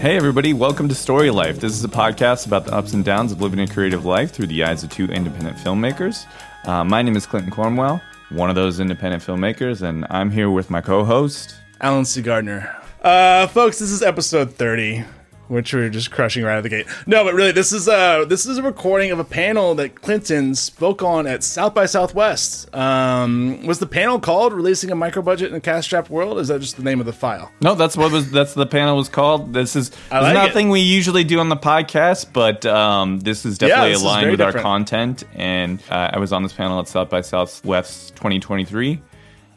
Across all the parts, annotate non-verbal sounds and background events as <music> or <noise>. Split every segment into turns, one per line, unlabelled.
Hey, everybody, welcome to Story Life. This is a podcast about the ups and downs of living a creative life through the eyes of two independent filmmakers. Uh, my name is Clinton Cornwell, one of those independent filmmakers, and I'm here with my co host.
Allen C. Gardner. Uh, folks, this is episode 30 which we are just crushing right out of the gate. No, but really, this is uh this is a recording of a panel that Clinton spoke on at South by Southwest. Um, was the panel called "Releasing a Micro Budget in a Cash Strapped World"? Is that just the name of the file?
No, that's what was that's the panel was called. This is
I like
nothing
it.
we usually do on the podcast, but um, this is definitely
this
aligned
very
with our content. And uh, I was on this panel at South by Southwest 2023,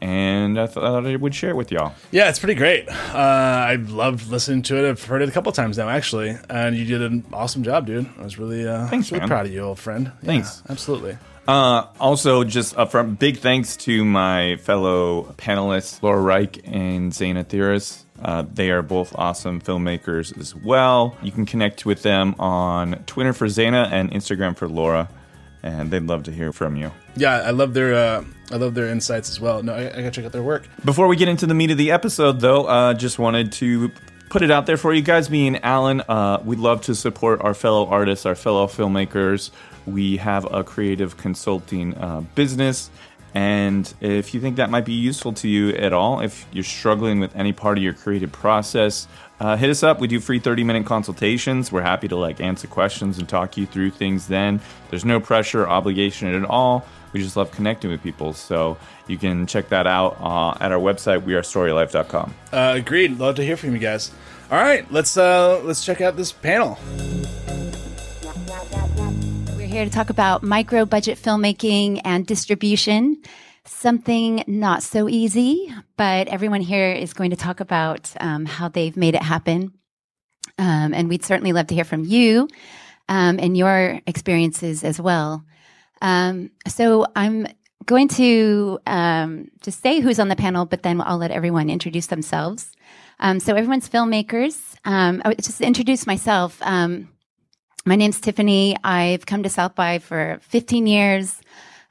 and I thought I would share it with y'all.
Yeah, it's pretty great. Uh, I love listening to it. I've heard it a couple times now, actually, and you did an awesome job, dude. I was really uh,
Thanks,
really
man.
proud of you, old friend. Yeah,
Thanks.
absolutely.
Uh, also, just upfront, big thanks to my fellow panelists, Laura Reich and Zanah Thirus. Uh, they are both awesome filmmakers as well. You can connect with them on Twitter for Zanah and Instagram for Laura, and they'd love to hear from you.
Yeah, I love their uh, I love their insights as well. No, I, I gotta check out their work.
Before we get into the meat of the episode, though, uh, just wanted to put it out there for you guys. Me and Allen, uh, we'd love to support our fellow artists, our fellow filmmakers. We have a creative consulting uh, business. And if you think that might be useful to you at all, if you're struggling with any part of your creative process, uh, hit us up. We do free 30 minute consultations. We're happy to like answer questions and talk you through things then. There's no pressure, obligation at all. We just love connecting with people. So you can check that out uh, at our website, wearestorylife.com.
Uh, agreed. Love to hear from you guys. All right, let's uh, let's check out this panel.
We're here to talk about micro budget filmmaking and distribution. Something not so easy, but everyone here is going to talk about um, how they've made it happen. Um, and we'd certainly love to hear from you um, and your experiences as well. Um, so I'm going to um, just say who's on the panel, but then I'll let everyone introduce themselves. Um, so everyone's filmmakers. Um, I would just introduce myself. Um, my name's Tiffany. I've come to South by for 15 years.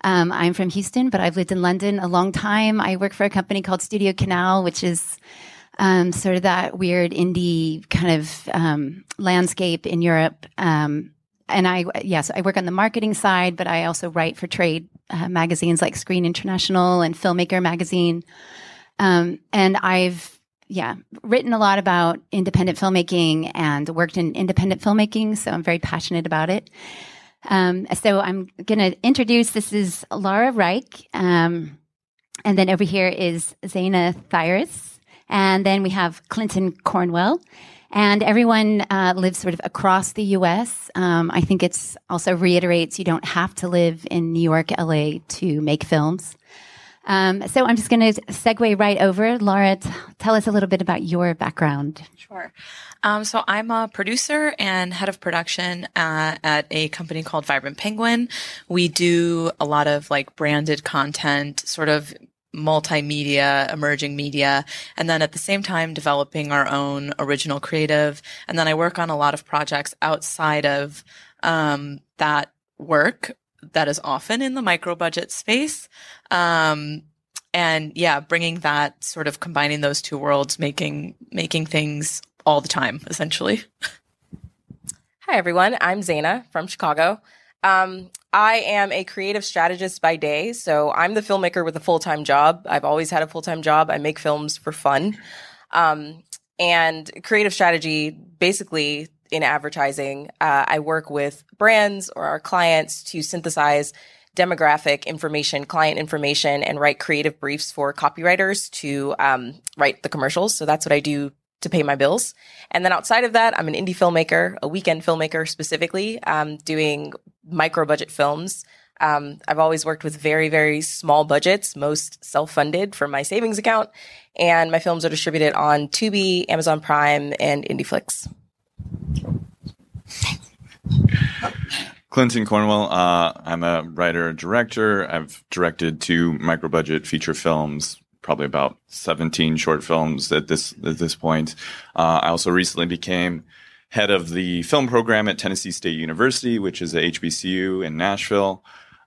Um, I'm from Houston, but I've lived in London a long time. I work for a company called Studio Canal, which is um, sort of that weird indie kind of um, landscape in Europe. And I, yes, I work on the marketing side, but I also write for trade uh, magazines like Screen International and Filmmaker Magazine. Um, and I've, yeah, written a lot about independent filmmaking and worked in independent filmmaking. So I'm very passionate about it. Um, so I'm going to introduce this is Laura Reich. Um, and then over here is Zanah Thirus. And then we have Clinton Cornwell. And everyone uh, lives sort of across the US. Um, I think it's also reiterates you don't have to live in New York, LA to make films. Um, so I'm just going to segue right over. Laura, t- tell us a little bit about your background.
Sure. Um, so I'm a producer and head of production uh, at a company called Vibrant Penguin. We do a lot of like branded content, sort of multimedia, emerging media, and then at the same time developing our own original creative. And then I work on a lot of projects outside of um, that work that is often in the micro budget space. Um, and yeah, bringing that sort of combining those two worlds, making making things all the time, essentially.
Hi, everyone. I'm Zanah from Chicago. Um, I am a creative strategist by day, so I'm the filmmaker with a full time job. I've always had a full time job. I make films for fun. Um, and creative strategy, basically in advertising, uh, I work with brands or our clients to synthesize demographic information, client information, and write creative briefs for copywriters to um, write the commercials. So that's what I do to pay my bills. And then outside of that, I'm an indie filmmaker, a weekend filmmaker specifically, um, doing micro budget films. Um, I've always worked with very, very small budgets, most self funded from my savings account. And my films are distributed on Tubi, Amazon Prime, and IndieFlix.
Clinton Cornwell. Uh, I'm a writer director. I've directed two micro budget feature films, probably about 17 short films at this at this point. Uh, I also recently became head of the film program at Tennessee State University, which is a HBCU in Nashville.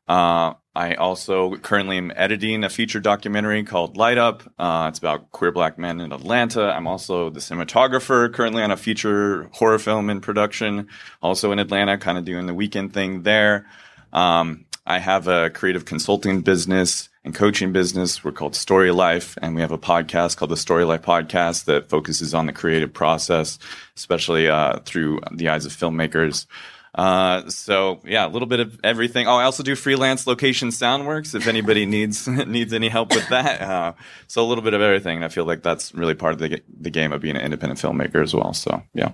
Uh, I also currently am editing a feature documentary called Light Up. Uh, it's about queer black men in Atlanta. I'm also the cinematographer currently on a feature horror film in production, also in Atlanta, kind of doing the weekend thing there. Um, I have a creative consulting business and coaching business. We're called Story Life, and we have a podcast called the Story Life Podcast that focuses on the creative process, especially uh, through the eyes of filmmakers. Uh, so yeah, a little bit of everything. Oh, I also do freelance location sound works if anybody <laughs> needs <laughs> needs any help with that. Uh, so a little bit of everything, and I feel like that's really part of the the game of being an independent filmmaker as well. So yeah.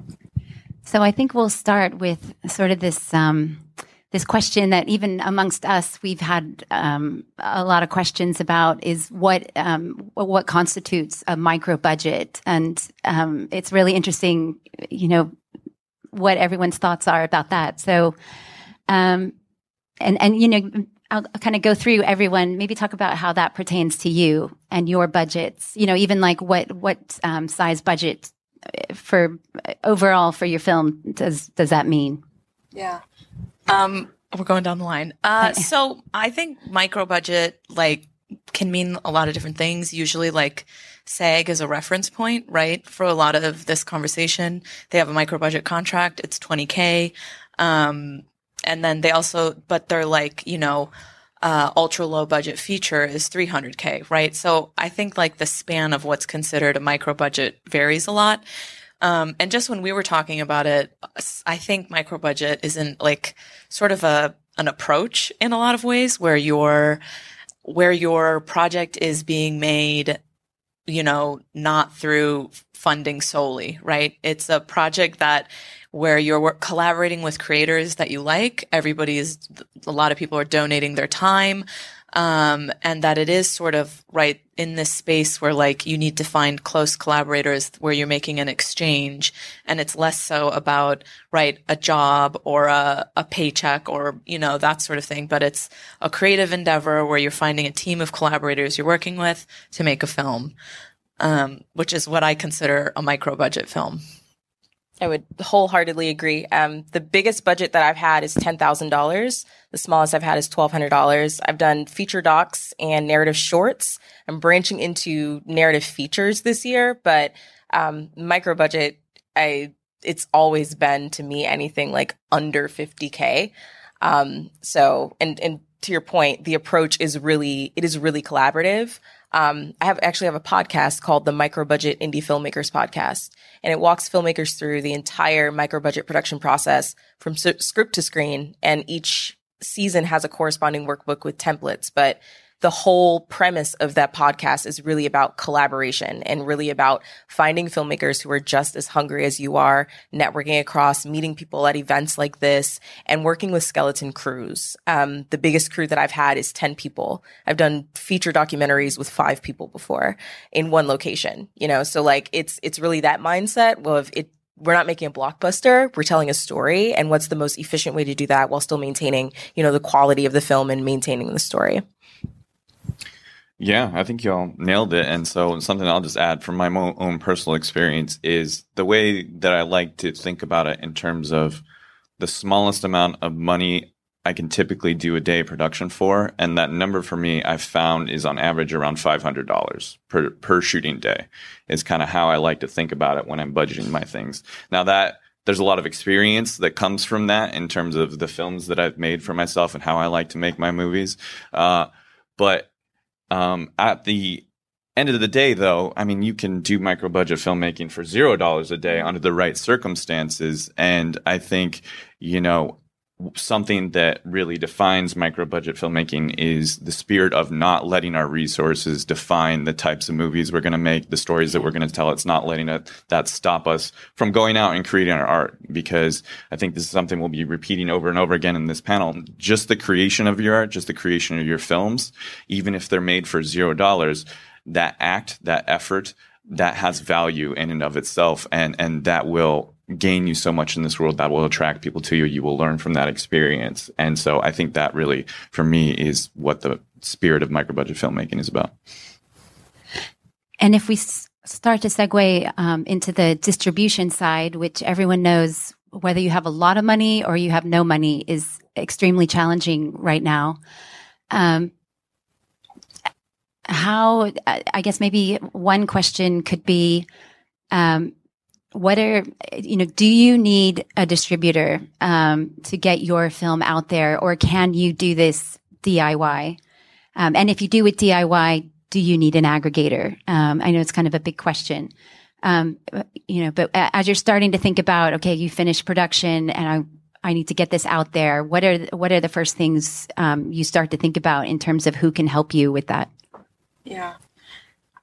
So I think we'll start with sort of this. Um, this question that even amongst us we've had um, a lot of questions about is what um, what constitutes a micro budget, and um, it's really interesting, you know, what everyone's thoughts are about that. So, um, and and you know, I'll kind of go through everyone. Maybe talk about how that pertains to you and your budgets. You know, even like what what um, size budget for overall for your film does does that mean?
Yeah. Um, we're going down the line. Uh, so I think micro budget like can mean a lot of different things. Usually, like SAG is a reference point, right? For a lot of this conversation, they have a micro budget contract. It's 20k. Um, and then they also, but they're like, you know, uh, ultra low budget feature is 300k, right? So I think like the span of what's considered a micro budget varies a lot. Um, and just when we were talking about it, I think micro budget isn't like sort of a an approach in a lot of ways where your where your project is being made you know, not through funding solely, right? It's a project that where you're collaborating with creators that you like. Everybody is, a lot of people are donating their time. Um, and that it is sort of right in this space where like you need to find close collaborators where you're making an exchange. And it's less so about right a job or a, a paycheck or you know that sort of thing. But it's a creative endeavor where you're finding a team of collaborators you're working with to make a film um, which is what i consider a micro budget film
I would wholeheartedly agree. Um, the biggest budget that I've had is ten thousand dollars. The smallest I've had is twelve hundred dollars. I've done feature docs and narrative shorts. I'm branching into narrative features this year, but um, micro budget, I it's always been to me anything like under fifty k. Um, so, and and to your point, the approach is really it is really collaborative. Um, I have actually have a podcast called the Micro Budget Indie Filmmakers Podcast, and it walks filmmakers through the entire micro budget production process from script to screen. And each season has a corresponding workbook with templates, but the whole premise of that podcast is really about collaboration and really about finding filmmakers who are just as hungry as you are, networking across, meeting people at events like this, and working with skeleton crews. Um, the biggest crew that I've had is 10 people. I've done feature documentaries with five people before in one location, you know, so like it's, it's really that mindset of it we're not making a blockbuster we're telling a story and what's the most efficient way to do that while still maintaining you know the quality of the film and maintaining the story
yeah, I think y'all nailed it. And so something I'll just add from my own personal experience is the way that I like to think about it in terms of the smallest amount of money I can typically do a day production for. And that number for me, I've found is on average around $500 per, per shooting day is kind of how I like to think about it when I'm budgeting my things. Now that there's a lot of experience that comes from that in terms of the films that I've made for myself and how I like to make my movies. Uh, but um, at the end of the day, though, I mean, you can do micro budget filmmaking for zero dollars a day under the right circumstances. And I think, you know, something that really defines micro budget filmmaking is the spirit of not letting our resources define the types of movies we're going to make, the stories that we're going to tell. It's not letting it, that stop us from going out and creating our art because I think this is something we'll be repeating over and over again in this panel. Just the creation of your art, just the creation of your films, even if they're made for zero dollars, that act, that effort, that has value in and of itself and and that will gain you so much in this world that will attract people to you. You will learn from that experience. And so I think that really, for me, is what the spirit of micro budget filmmaking is about.
And if we s- start to segue um, into the distribution side, which everyone knows whether you have a lot of money or you have no money is extremely challenging right now. Um, how, I guess maybe one question could be, um, what are you know do you need a distributor um, to get your film out there or can you do this diy um, and if you do it diy do you need an aggregator? Um, i know it's kind of a big question. Um, you know but as you're starting to think about okay you finished production and i i need to get this out there what are what are the first things um, you start to think about in terms of who can help you with that?
Yeah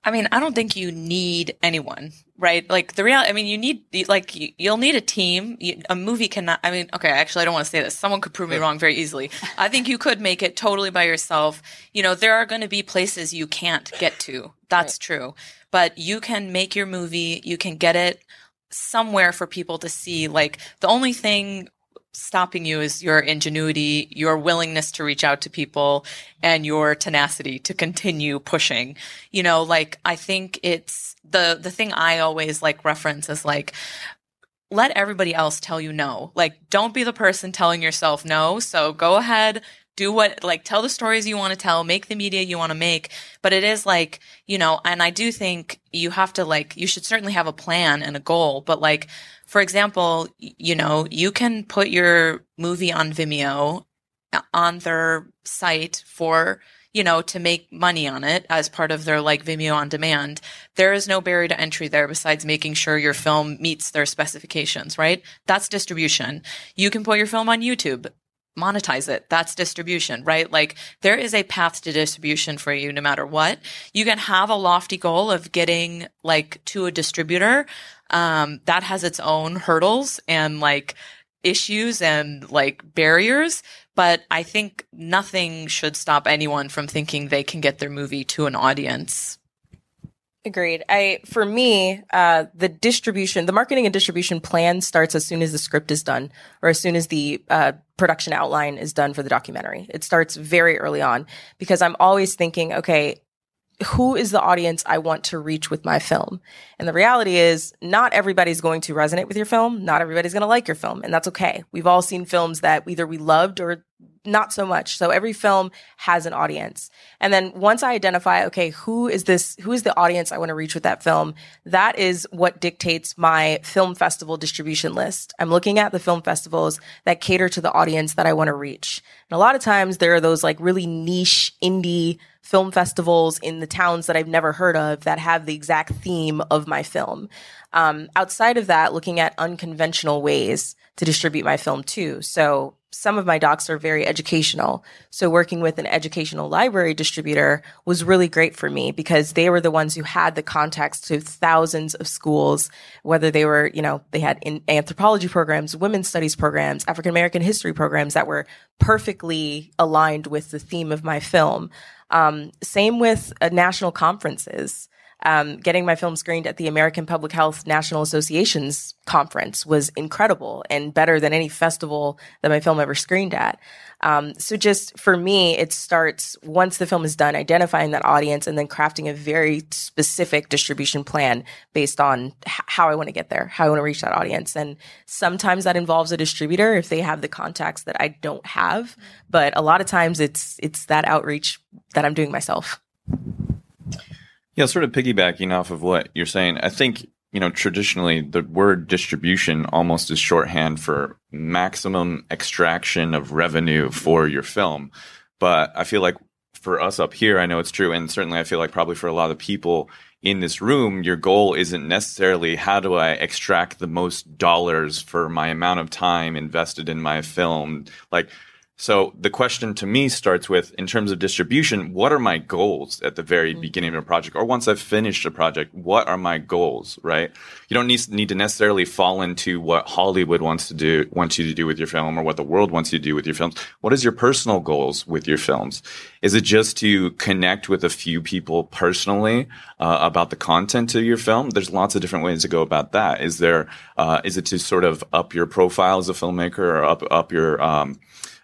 I mean, I don't think you need anyone, right? Like the real, I mean, you need, like, you'll need a team. A movie cannot, I mean, okay, actually, I don't want to say this. Someone could prove me wrong very easily. I think you could make it totally by yourself. You know, there are going to be places you can't get to. That's right. true. But you can make your movie, you can get it somewhere for people to see. Like, the only thing stopping you is your ingenuity, your willingness to reach out to people, and your tenacity to continue pushing. You know, like I think it's the the thing I always like reference is like let everybody else tell you no. Like don't be the person telling yourself no. So go ahead, do what like tell the stories you want to tell make the media you want to make but it is like you know and i do think you have to like you should certainly have a plan and a goal but like for example, you know, you can put your movie on Vimeo uh, on their site for, you know, to make money on it as part of their like Vimeo on demand. There is no barrier to entry there besides making sure your film meets their specifications, right? That's distribution. You can put your film on YouTube monetize it. That's distribution, right? Like there is a path to distribution for you no matter what. You can have a lofty goal of getting like to a distributor um, that has its own hurdles and like issues and like barriers. But I think nothing should stop anyone from thinking they can get their movie to an audience.
Agreed. I for me, uh, the distribution, the marketing and distribution plan starts as soon as the script is done, or as soon as the uh, production outline is done for the documentary. It starts very early on because I'm always thinking, okay, who is the audience I want to reach with my film? And the reality is not everybody's going to resonate with your film. Not everybody's going to like your film. And that's okay. We've all seen films that either we loved or not so much. So every film has an audience. And then once I identify, okay, who is this, who is the audience I want to reach with that film? That is what dictates my film festival distribution list. I'm looking at the film festivals that cater to the audience that I want to reach. And a lot of times there are those like really niche indie film festivals in the towns that I've never heard of that have the exact theme of my film. Um, outside of that, looking at unconventional ways to distribute my film too. So some of my docs are very educational. So working with an educational library distributor was really great for me because they were the ones who had the contacts to thousands of schools, whether they were, you know, they had in anthropology programs, women's studies programs, African American history programs that were perfectly aligned with the theme of my film. Um, same with uh, national conferences um, getting my film screened at the American Public Health National Association's conference was incredible and better than any festival that my film ever screened at. Um, so just for me, it starts once the film is done, identifying that audience and then crafting a very specific distribution plan based on h- how I want to get there, how I want to reach that audience. And sometimes that involves a distributor if they have the contacts that I don't have. But a lot of times it's, it's that outreach that I'm doing myself.
Yeah, sort of piggybacking off of what you're saying, I think, you know, traditionally the word distribution almost is shorthand for maximum extraction of revenue for your film. But I feel like for us up here, I know it's true. And certainly I feel like probably for a lot of people in this room, your goal isn't necessarily how do I extract the most dollars for my amount of time invested in my film. Like, so the question to me starts with, in terms of distribution, what are my goals at the very mm-hmm. beginning of a project, or once I've finished a project, what are my goals? Right? You don't need need to necessarily fall into what Hollywood wants to do, wants you to do with your film, or what the world wants you to do with your films. What is your personal goals with your films? Is it just to connect with a few people personally uh, about the content of your film? There's lots of different ways to go about that. Is there? Uh, is it to sort of up your profile as a filmmaker, or up up your um,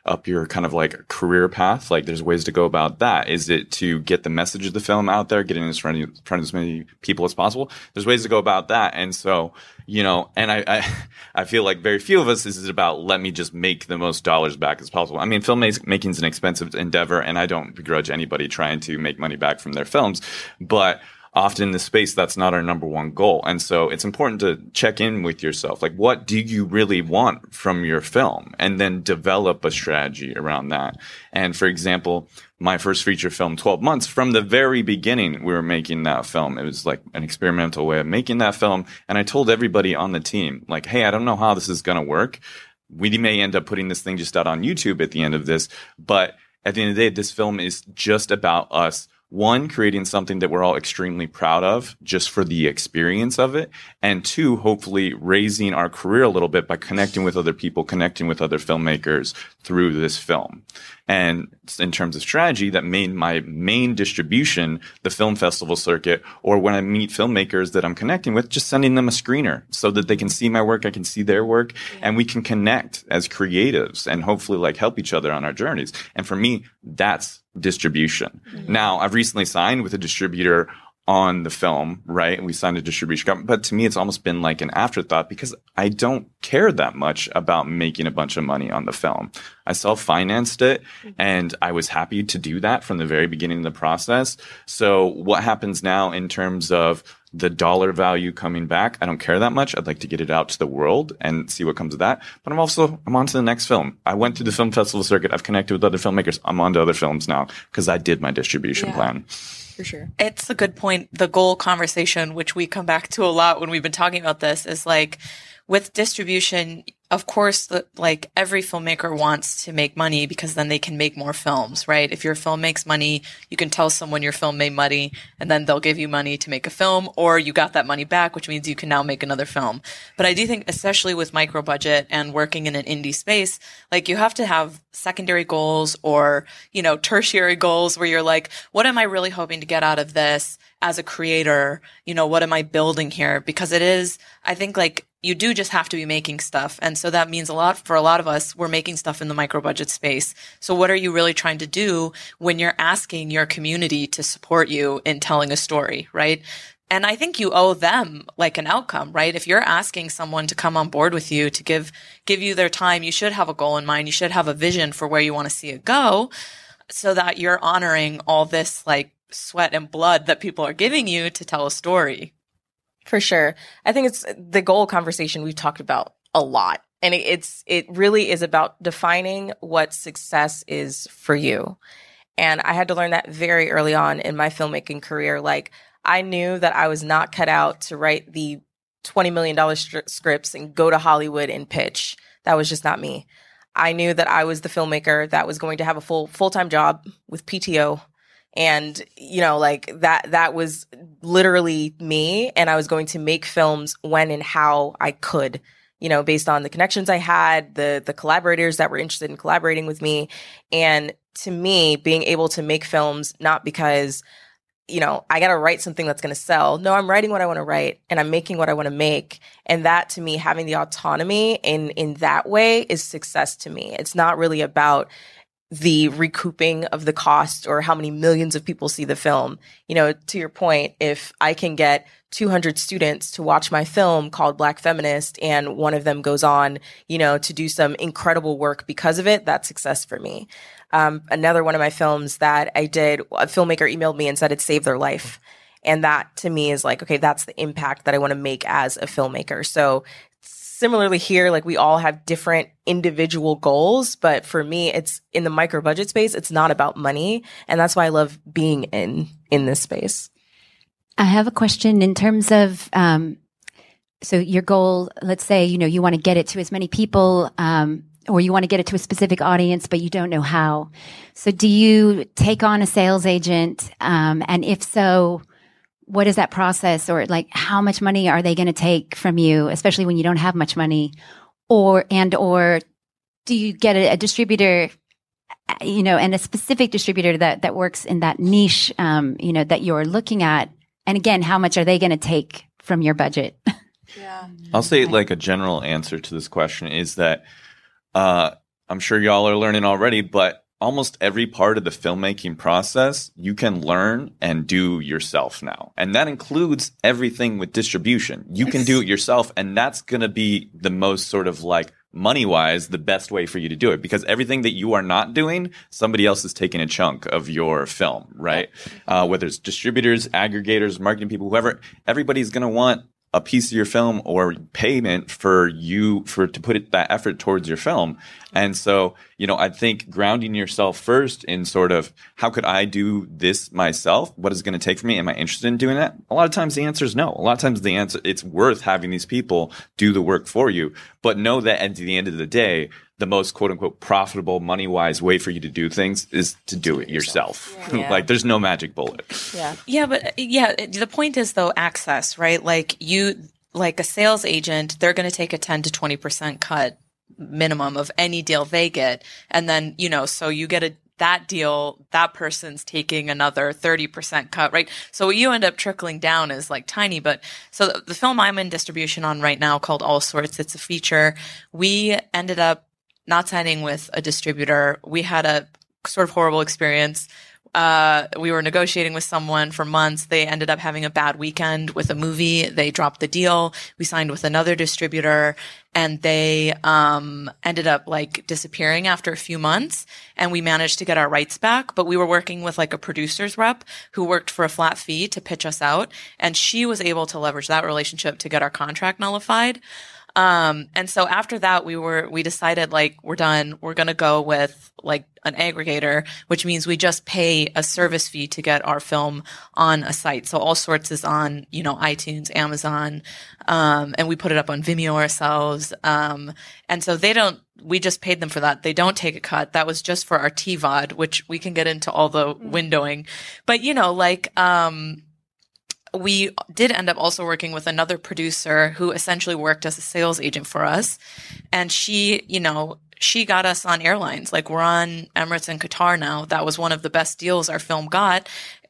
up your kind of like career path. Like there's ways to go about that. Is it to get the message of the film out there, getting in front of, front of as many people as possible? There's ways to go about that. And so, you know, and I, I, <laughs> I feel like very few of us is it about let me just make the most dollars back as possible. I mean, filmmaking is an expensive endeavor and I don't begrudge anybody trying to make money back from their films, but often in the space that's not our number one goal. And so it's important to check in with yourself. Like what do you really want from your film? And then develop a strategy around that. And for example my first feature film 12 months from the very beginning we were making that film. It was like an experimental way of making that film. And i told everybody on the team like hey i don't know how this is going to work. We may end up putting this thing just out on youtube at the end of this. But at the end of the day this film is just about us one, creating something that we're all extremely proud of just for the experience of it. And two, hopefully raising our career a little bit by connecting with other people, connecting with other filmmakers through this film. And in terms of strategy, that made my main distribution the film festival circuit, or when I meet filmmakers that I'm connecting with, just sending them a screener so that they can see my work, I can see their work, and we can connect as creatives and hopefully like help each other on our journeys. And for me, that's distribution. Mm-hmm. Now, I've recently signed with a distributor on the film, right? And we signed a distribution company. But to me, it's almost been like an afterthought because I don't care that much about making a bunch of money on the film. I self financed it mm-hmm. and I was happy to do that from the very beginning of the process. So what happens now in terms of the dollar value coming back. I don't care that much. I'd like to get it out to the world and see what comes of that. But I'm also, I'm on to the next film. I went through the film festival circuit. I've connected with other filmmakers. I'm on to other films now because I did my distribution yeah. plan
for sure. It's a good point. The goal conversation, which we come back to a lot when we've been talking about this, is like with distribution, of course, like every filmmaker wants to make money because then they can make more films, right? If your film makes money, you can tell someone your film made money and then they'll give you money to make a film or you got that money back, which means you can now make another film. But I do think, especially with micro budget and working in an indie space, like you have to have secondary goals or, you know, tertiary goals where you're like, what am I really hoping to get out of this? as a creator, you know, what am I building here? Because it is, I think like you do just have to be making stuff. And so that means a lot for a lot of us, we're making stuff in the micro budget space. So what are you really trying to do when you're asking your community to support you in telling a story, right? And I think you owe them like an outcome, right? If you're asking someone to come on board with you to give, give you their time, you should have a goal in mind. You should have a vision for where you want to see it go so that you're honoring all this like sweat and blood that people are giving you to tell a story.
For sure. I think it's the goal conversation we've talked about a lot. And it's, it really is about defining what success is for you. And I had to learn that very early on in my filmmaking career. Like, I knew that I was not cut out to write the $20 million stri- scripts and go to Hollywood and pitch. That was just not me. I knew that I was the filmmaker that was going to have a full full-time job with PTO and you know like that that was literally me and i was going to make films when and how i could you know based on the connections i had the the collaborators that were interested in collaborating with me. And to me being able to make films not because you know i got to write something that's going to sell. No i'm writing what i want to write and i'm making what i want to make. And that to me having the autonomy in in that way is success to me. It's not really about the recouping of the cost or how many millions of people see the film. You know, to your point, if I can get 200 students to watch my film called Black Feminist and one of them goes on, you know, to do some incredible work because of it, that's success for me. Um, another one of my films that I did, a filmmaker emailed me and said it saved their life. And that to me is like, okay, that's the impact that I want to make as a filmmaker. So similarly here, like we all have different individual goals, but for me, it's in the micro budget space. It's not about money. And that's why I love being in, in this space.
I have a question in terms of, um, so your goal, let's say, you know, you want to get it to as many people, um, or you want to get it to a specific audience, but you don't know how. So do you take on a sales agent? Um, and if so, what is that process or like how much money are they going to take from you especially when you don't have much money? Or and or do you get a, a distributor you know and a specific distributor that that works in that niche um, you know that you're looking at? And again how much are they going to take from your budget? <laughs>
Yeah. I'll say like a general answer to this question is that uh, I'm sure y'all are learning already, but almost every part of the filmmaking process you can learn and do yourself now. And that includes everything with distribution. You can do it yourself and that's going to be the most sort of like money wise the best way for you to do it because everything that you are not doing somebody else is taking a chunk of your film right uh, whether it's distributors aggregators marketing people whoever everybody's going to want a piece of your film or payment for you for to put it, that effort towards your film. And so, you know, I think grounding yourself first in sort of how could I do this myself? What is it going to take for me? Am I interested in doing that? A lot of times the answer is no. A lot of times the answer it's worth having these people do the work for you, but know that at the end of the day, the most quote unquote profitable money wise way for you to do things is to do it yourself.
Yeah. <laughs>
like there's no magic bullet.
Yeah.
Yeah, but yeah, the point is though access, right? Like you like a sales agent, they're going to take a 10 to 20% cut minimum of any deal they get. And then, you know, so you get a that deal, that person's taking another 30% cut, right? So what you end up trickling down is like tiny, but so the, the film I'm in distribution on right now called All Sorts, it's a feature. We ended up not signing with a distributor. We had a sort of horrible experience. Uh, we were negotiating with someone for months. They ended up having a bad weekend with a movie. They dropped the deal. We signed with another distributor and they, um, ended up like disappearing after a few months and we managed to get our rights back. But we were working with like a producer's rep who worked for a flat fee to pitch us out. And she was able to leverage that relationship to get our contract nullified. Um, and so after that, we were, we decided like, we're done. We're going to go with like an aggregator, which means we just pay a service fee to get our film on a site. So all sorts is on, you know, iTunes, Amazon, um, and we put it up on Vimeo ourselves. Um, and so they don't, we just paid them for that. They don't take a cut. That was just for our TVOD, which we can get into all the windowing. But, you know, like, um, we did end up also working with another producer who essentially worked as a sales agent for us. And she, you know, she got us on airlines. Like we're on Emirates and Qatar now. That was one of the best deals our film got.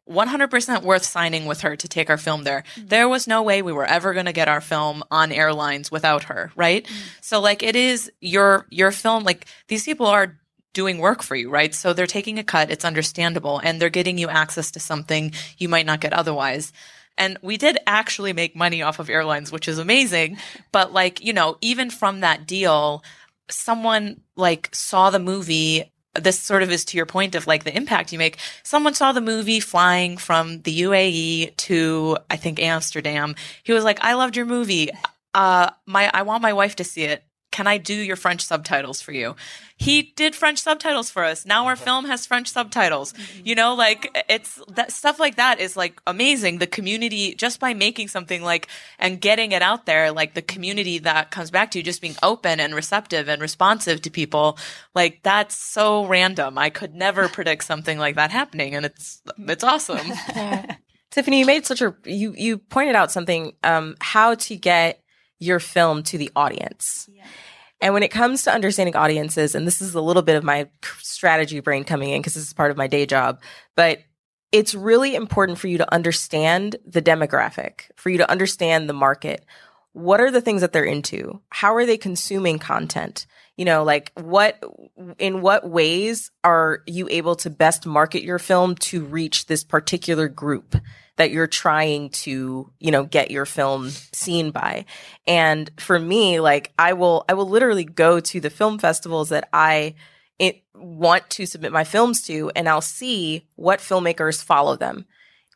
100% worth signing with her to take our film there. Mm-hmm. There was no way we were ever going to get our film on airlines without her, right? Mm. So like it is your your film like these people are doing work for you, right? So they're taking a cut, it's understandable, and they're getting you access to something you might not get otherwise. And we did actually make money off of airlines, which is amazing. But like, you know, even from that deal, someone like saw the movie. This sort of is to your point of like the impact you make. Someone saw the movie flying from the UAE to, I think, Amsterdam. He was like, I loved your movie. Uh, my, I want my wife to see it. Can I do your French subtitles for you? He did French subtitles for us. Now our film has French subtitles. You know, like it's that stuff like that is like amazing. The community just by making something like and getting it out there, like the community that comes back to you just being open and receptive and responsive to people, like that's so random. I could never <laughs> predict something like that happening and it's it's awesome. <laughs>
Tiffany, you made such a you you pointed out something um how to get your film to the audience. And when it comes to understanding audiences, and this is a little bit of my strategy brain coming in because this is part of my day job, but it's really important for you to understand the demographic, for you to understand the market. What are the things that they're into? How are they consuming content? You know, like what, in what ways are you able to best market your film to reach this particular group? That you're trying to, you know, get your film seen by. And for me, like I will, I will literally go to the film festivals that I it, want to submit my films to, and I'll see what filmmakers follow them.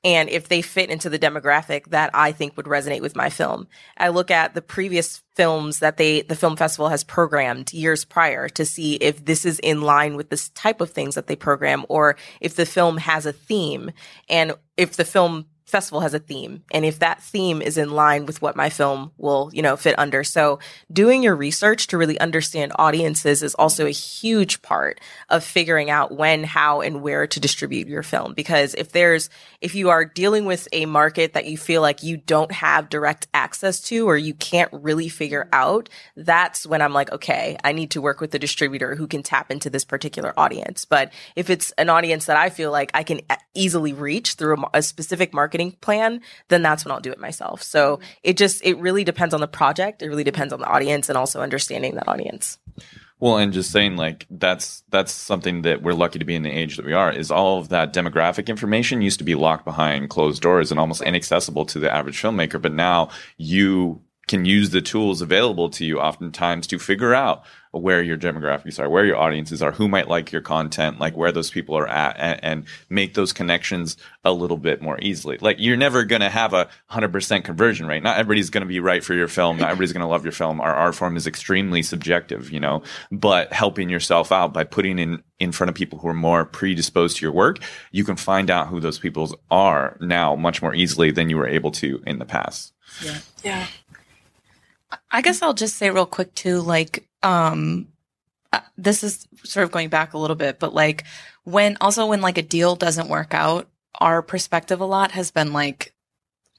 And if they fit into the demographic that I think would resonate with my film, I look at the previous films that they, the film festival has programmed years prior to see if this is in line with this type of things that they program or if the film has a theme. And if the film festival has a theme and if that theme is in line with what my film will you know fit under. So doing your research to really understand audiences is also a huge part of figuring out when how and where to distribute your film. Because if there's if you are dealing with a market that you feel like you don't have direct access to or you can't really figure out that's when i'm like okay i need to work with the distributor who can tap into this particular audience. But if it's an audience that i feel like i can easily reach through a, a specific marketing plan, then that's when I'll do it myself. So
Mm-hmm.
it just, it really depends on the project. It really depends on the audience and also understanding that audience.
Well, and just saying like that's that's something that we're lucky to be in the age that we are. Is all of that demographic information used to be locked behind closed doors and almost inaccessible to the average filmmaker, but now you can use the tools available to you oftentimes to figure out where your demographics are, where your audiences are, who might like your content, like where those people are at, and, and make those connections a little bit more easily. Like you're never going to have a 100% conversion rate. Not everybody's going to be right for your film. Not everybody's going to love your film. Our art form is extremely subjective, you know, but helping yourself out by putting in in front of people who are more predisposed to your work, you can find out who those people are now much more easily than you were able to in the past.
Yeah. Yeah. I guess I'll just say real quick too, like, um, uh, this is sort of going back a little bit, but like when also when like a deal doesn't work out, our perspective a lot has been like,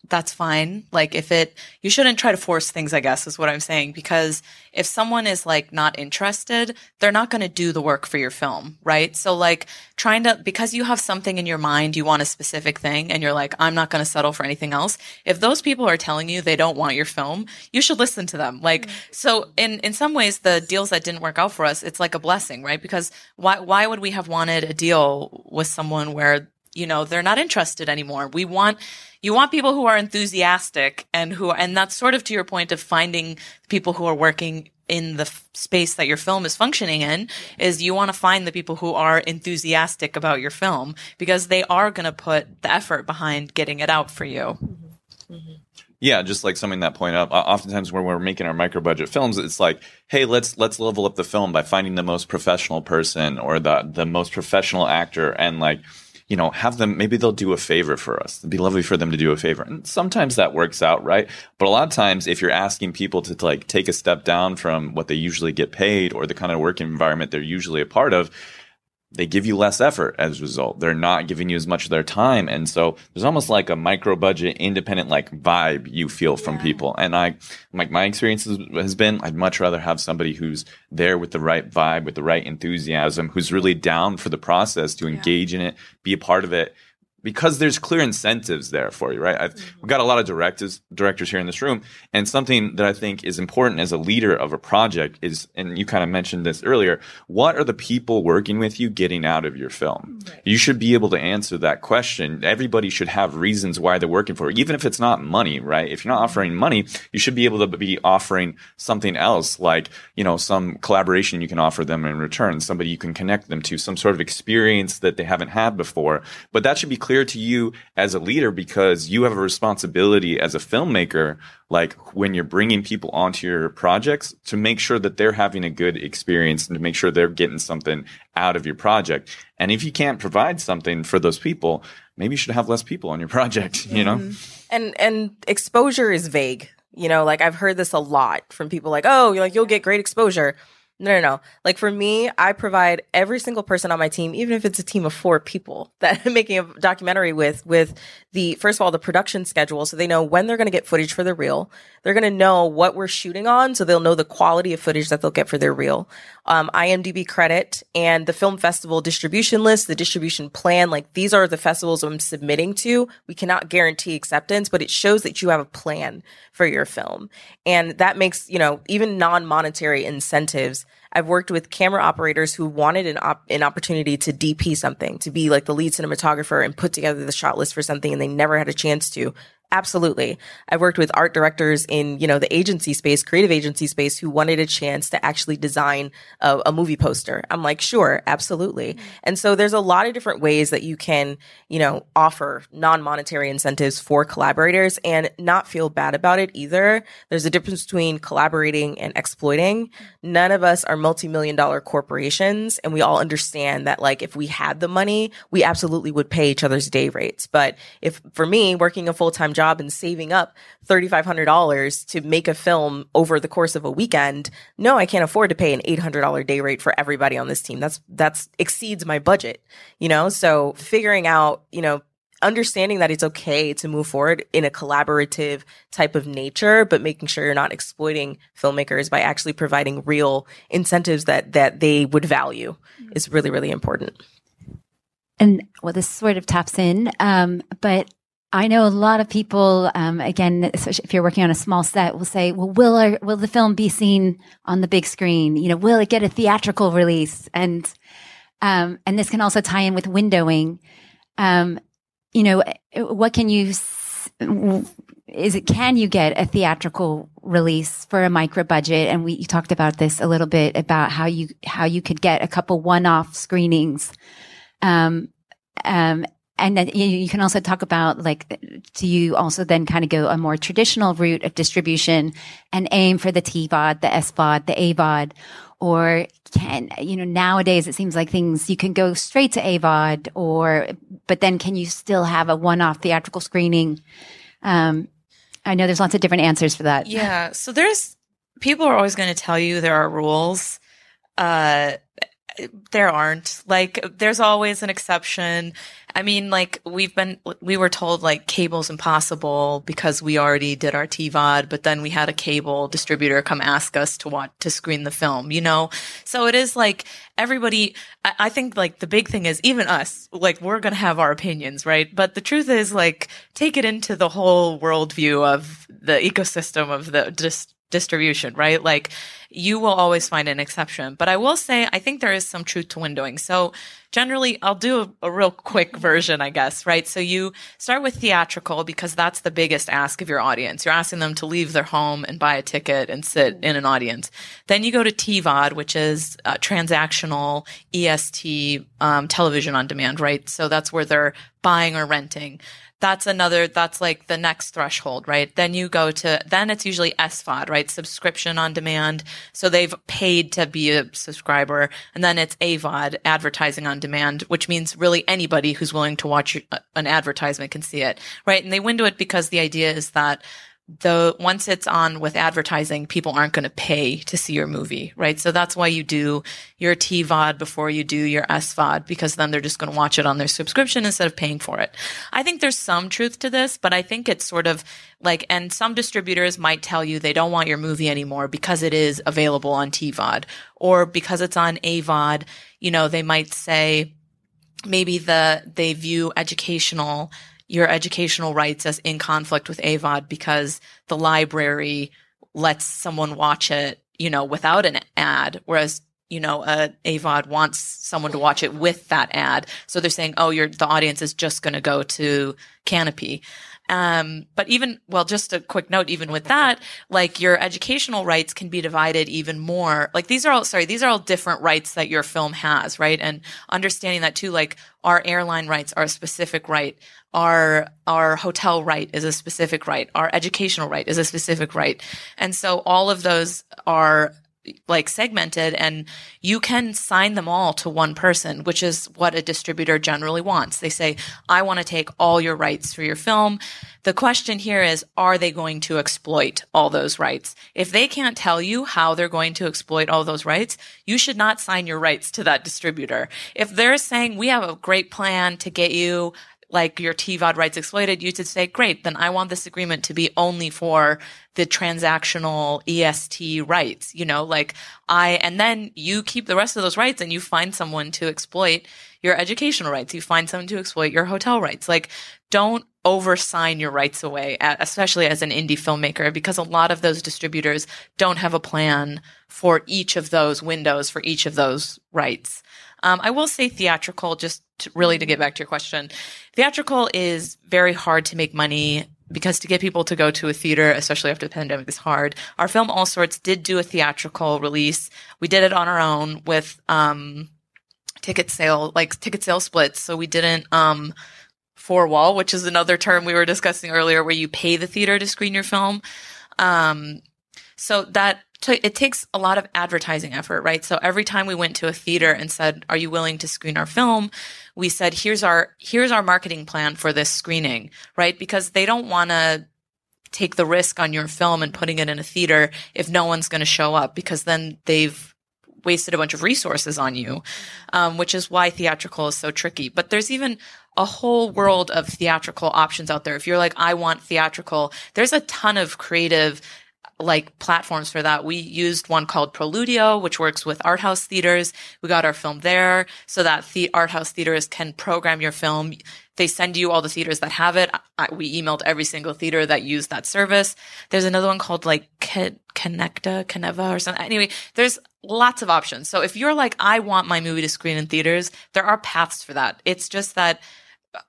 that's fine. Like if it, you shouldn't try to force things, I guess is what I'm saying. Because if someone is like not interested, they're not going to do the work for your film, right? So like trying to, because you have something in your mind, you want a specific thing and you're like, I'm not going to settle for anything else. If those people are telling you they don't want your film, you should listen to them. Like, mm-hmm. so in, in some ways, the deals that didn't work out for us, it's like a blessing, right? Because why, why would we have wanted a deal with someone where you know they're not interested anymore we want you want people who are enthusiastic and who and that's sort of to your point of finding people who are working in the f- space that your film is functioning in is you want to find the people who are enthusiastic about your film because they are going to put the effort behind getting it out for you mm-hmm.
Mm-hmm. Yeah, just like summing that point up. Oftentimes, when we're making our micro budget films, it's like, hey, let's let's level up the film by finding the most professional person or the the most professional actor, and like you know, have them, maybe they'll do a favor for us. It'd be lovely for them to do a favor. And sometimes that works out, right? But a lot of times, if you're asking people to like take a step down from what they usually get paid or the kind of work environment they're usually a part of, they give you less effort as a result. They're not giving you as much of their time. And so there's almost like a micro budget, independent like vibe you feel from yeah. people. And I, like my experience has been, I'd much rather have somebody who's there with the right vibe, with the right enthusiasm, who's really down for the process to engage in it, be a part of it because there's clear incentives there for you, right? I've, mm-hmm. we've got a lot of directors directors here in this room, and something that I think is important as a leader of a project is, and you kind of mentioned this earlier, what are the people working with you getting out of your film? Right. You should be able to answer that question. Everybody should have reasons why they're working for, it, even if it's not money, right? If you're not offering money, you should be able to be offering something else, like you know some collaboration you can offer them in return, somebody you can connect them to, some sort of experience that they haven't had before. But that should be clear to you as a leader because you have a responsibility as a filmmaker, like when you're bringing people onto your projects to make sure that they're having a good experience and to make sure they're getting something out of your project. And if you can't provide something for those people, maybe you should have less people on your <laughs> project, you know? Mm-hmm.
And, and exposure is vague. You know, like I've heard this a lot from people like, oh, you're like, you'll get great exposure. No, no, no. Like for me, I provide every single person on my team, even if it's a team of four people <laughs> that I'm making a documentary with, with the, first of all, the production schedule. So they know when they're going to get footage for the reel. They're going to know what we're shooting on. So they'll know the quality of footage that they'll get for their reel. Um, IMDb credit and the film festival distribution list, the distribution plan. Like these are the festivals I'm submitting to. We cannot guarantee acceptance, but it shows that you have a plan for your film. And that makes, you know, even non-monetary incentives I've worked with camera operators who wanted an op- an opportunity to DP something, to be like the lead cinematographer and put together the shot list for something and they never had a chance to. Absolutely. I've worked with art directors in, you know, the agency space, creative agency space who wanted a chance to actually design a, a movie poster. I'm like, sure, absolutely. Mm-hmm. And so there's a lot of different ways that you can, you know, offer non-monetary incentives for collaborators and not feel bad about it either. There's a difference between collaborating and exploiting. None of us are multi-million dollar corporations and we all understand that like if we had the money, we absolutely would pay each other's day rates. But if for me, working a full-time job and saving up $3,500 to make a film over the course of a weekend, no, I can't afford to pay an $800 day rate for everybody on this team. That's, that's exceeds my budget, you know? So figuring out, you know, understanding that it's okay to move forward in a collaborative type of nature, but making sure you're not exploiting filmmakers by actually providing real incentives that, that they would value is really, really important.
And well, this sort of taps in, um, but I know a lot of people, um, again, if you're working on a small set, will say, well, will, our, will the film be seen on the big screen? You know, will it get a theatrical release? And, um, and this can also tie in with windowing. Um, you know, what can you, is it, can you get a theatrical release for a micro budget? And we you talked about this a little bit about how you, how you could get a couple one-off screenings. Um, um, and then you can also talk about like, do you also then kind of go a more traditional route of distribution and aim for the TVOD, the SVOD, the AVOD, or can, you know, nowadays it seems like things you can go straight to AVOD or, but then can you still have a one-off theatrical screening? Um, I know there's lots of different answers for that.
Yeah. So there's, people are always going to tell you there are rules. Uh, there aren't. Like there's always an exception. I mean like we've been we were told like cable's impossible because we already did our tvod but then we had a cable distributor come ask us to watch to screen the film you know? So it is like everybody I, I think like the big thing is even us like we're gonna have our opinions right? But the truth is like take it into the whole worldview of the ecosystem of the just distribution, right? Like you will always find an exception. But I will say, I think there is some truth to windowing. So generally, I'll do a, a, real quick version, I guess, right? So you start with theatrical because that's the biggest ask of your audience. You're asking them to leave their home and buy a ticket and sit in an audience. Then you go to TVOD, which is uh, transactional EST um, television on demand, right? So that's where they're buying or renting that's another that's like the next threshold right? Then you go to then it's usually svod right? Subscription on demand. So they've paid to be a subscriber. And then it's avod advertising on demand which means really anybody who's willing to watch uh, an advertisement can see it right? And they window it because the idea is that the once it's on with advertising, people aren't going to pay to see your movie, right? So that's why you do your TVOD before you do your SVOD because then they're just going to watch it on their subscription instead of paying for it. I think there's some truth to this, but I think it's sort of like, and some distributors might tell you they don't want your movie anymore because it is available on TVOD or because it's on AVOD. You know, they might say maybe the they view educational your educational rights as in conflict with AVOD because the library lets someone watch it, you know, without an ad, whereas you know, a AVOD wants someone to watch it with that ad. So they're saying, oh, your the audience is just going to go to Kanopy. Um, but even, well, just a quick note, even with that, like your educational rights can be divided even more. Like these are all, sorry, these are all different rights that your film has, right? And understanding that too, like our airline rights are a specific right. Our, our hotel right is a specific right. Our educational right is a specific right. And so all of those are like segmented and you can sign them all to one person, which is what a distributor generally wants. They say, I want to take all your rights for your film. The question here is, are they going to exploit all those rights? If they can't tell you how they're going to exploit all those rights, you should not sign your rights to that distributor. If they're saying, we have a great plan to get you like your TVOD rights exploited, you should say, great, then I want this agreement to be only for the transactional EST rights, you know, like I, and then you keep the rest of those rights and you find someone to exploit your educational rights. You find someone to exploit your hotel rights. Like don't oversign your rights away, especially as an indie filmmaker, because a lot of those distributors don't have a plan for each of those windows for each of those rights. Um, I will say theatrical, just to really to get back to your question. Theatrical is very hard to make money because to get people to go to a theater, especially after the pandemic, is hard. Our film All Sorts did do a theatrical release. We did it on our own with um, ticket sale, like ticket sale splits. So we didn't um, four wall, which is another term we were discussing earlier, where you pay the theater to screen your film. Um, so that t- it takes a lot of advertising effort, right? So every time we went to a theater and said, "Are you willing to screen our film?" we said, "Here's our here's our marketing plan for this screening," right? Because they don't want to take the risk on your film and putting it in a theater if no one's going to show up because then they've wasted a bunch of resources on you, um, which is why theatrical is so tricky. But there's even a whole world of theatrical options out there. If you're like, I want theatrical, there's a ton of creative like platforms for that. We used one called Proludio, which works with art house theaters. We got our film there so that the art house theaters can program your film. They send you all the theaters that have it. I, we emailed every single theater that used that service. There's another one called like Connecta, Caneva or something. Anyway, there's lots of options. So if you're like, I want my movie to screen in theaters, there are paths for that. It's just that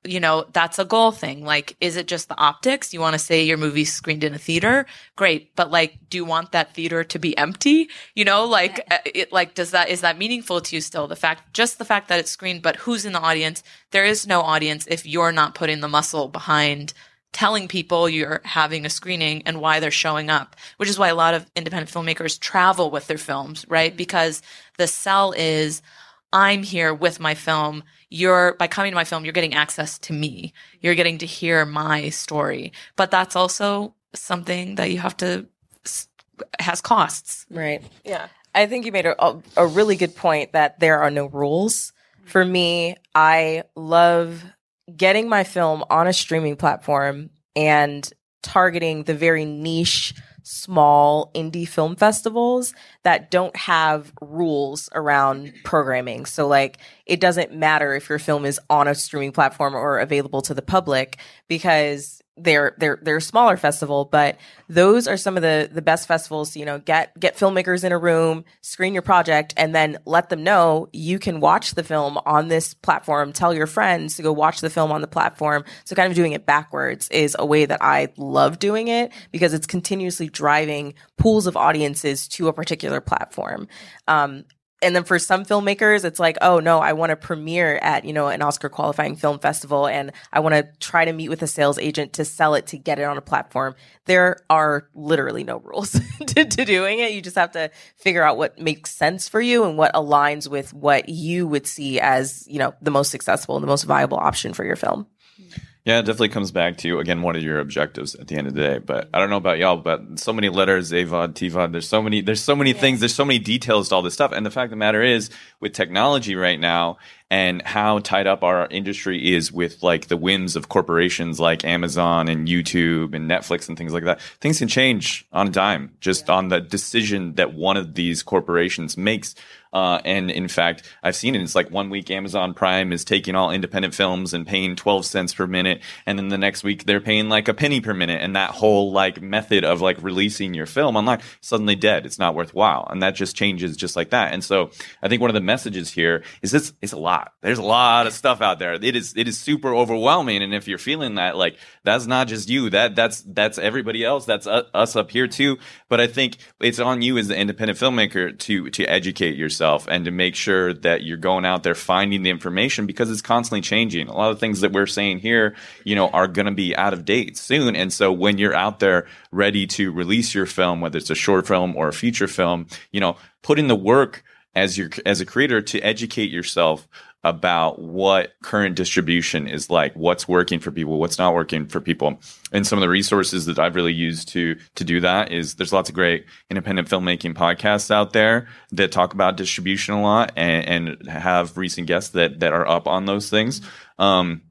you know, that's a goal thing. Like, is it just the optics? You want to say your movie's screened in a theater? Great. But like, do you want that theater to be empty? You know, like, uh, it, like, does that, is that meaningful to you still? The fact, just the fact that it's screened, but who's in the audience? There is no audience if you're not putting the muscle behind telling people you're having a screening and why they're showing up, which is why a lot of independent filmmakers travel with their films, right? Because the sell is, I'm here with my film. You're, by coming to my film, you're getting access to me. You're getting to hear my story. But that's also something that you have to, has costs.
Right. Yeah. I think you made a, a really good point that there are no rules. For me, I love getting my film on a streaming platform and targeting the very niche small indie film festivals that don't have rules around programming. So like it doesn't matter if your film is on a streaming platform or available to the public because they're they're smaller festival, but those are some of the the best festivals. You know, get get filmmakers in a room, screen your project, and then let them know you can watch the film on this platform. Tell your friends to go watch the film on the platform. So, kind of doing it backwards is a way that I love doing it because it's continuously driving pools of audiences to a particular platform. Um, and then for some filmmakers it's like oh no i want to premiere at you know an oscar qualifying film festival and i want to try to meet with a sales agent to sell it to get it on a platform. There are literally no rules <laughs> to, to, doing it. You just have to figure out what makes sense for you and what aligns with what you would see as you know the most successful and the most viable option for your film hmm.
Yeah, it definitely comes back to again what are your objectives at the end of the day. But I don't know about y'all, but so many letters, AVOD, TVOD. There's so many. There's so many yeah. things. There's so many details to all this stuff. And the fact of the matter is, with technology right now and how tied up our industry is with like the whims of corporations like Amazon and YouTube and Netflix and things like that, things can change on a dime just yeah. on the decision that one of these corporations makes uh, and in fact, I've seen it. It's like one week Amazon Prime is taking all independent films and paying 12 cents per minute. And then the next week they're paying like a penny per minute. And that whole like method of like releasing your film online suddenly dead. It's not worthwhile. And that just changes just like that. And so I think one of the messages here is this it's a lot. There's a lot of stuff out there. It is, it is super overwhelming. And if you're feeling that, like that's not just you, that that's, that's everybody else. That's us up here too. But I think it's on you as the independent filmmaker to, to educate yourself yourself and to make sure that you're going out there finding the information because it's constantly changing. A lot of things that we're saying here, you know, are going to be out of date soon. And so when you're out there ready to release your film, whether it's a short film or a feature film, you know, put in the work as your as a creator to educate yourself about what current distribution is like, what's working for people, what's not working for people. And some of the resources that I've really used to to do that is there's lots of great independent filmmaking podcasts out there that talk about distribution a lot and, and have recent guests that that are up on those things. Um,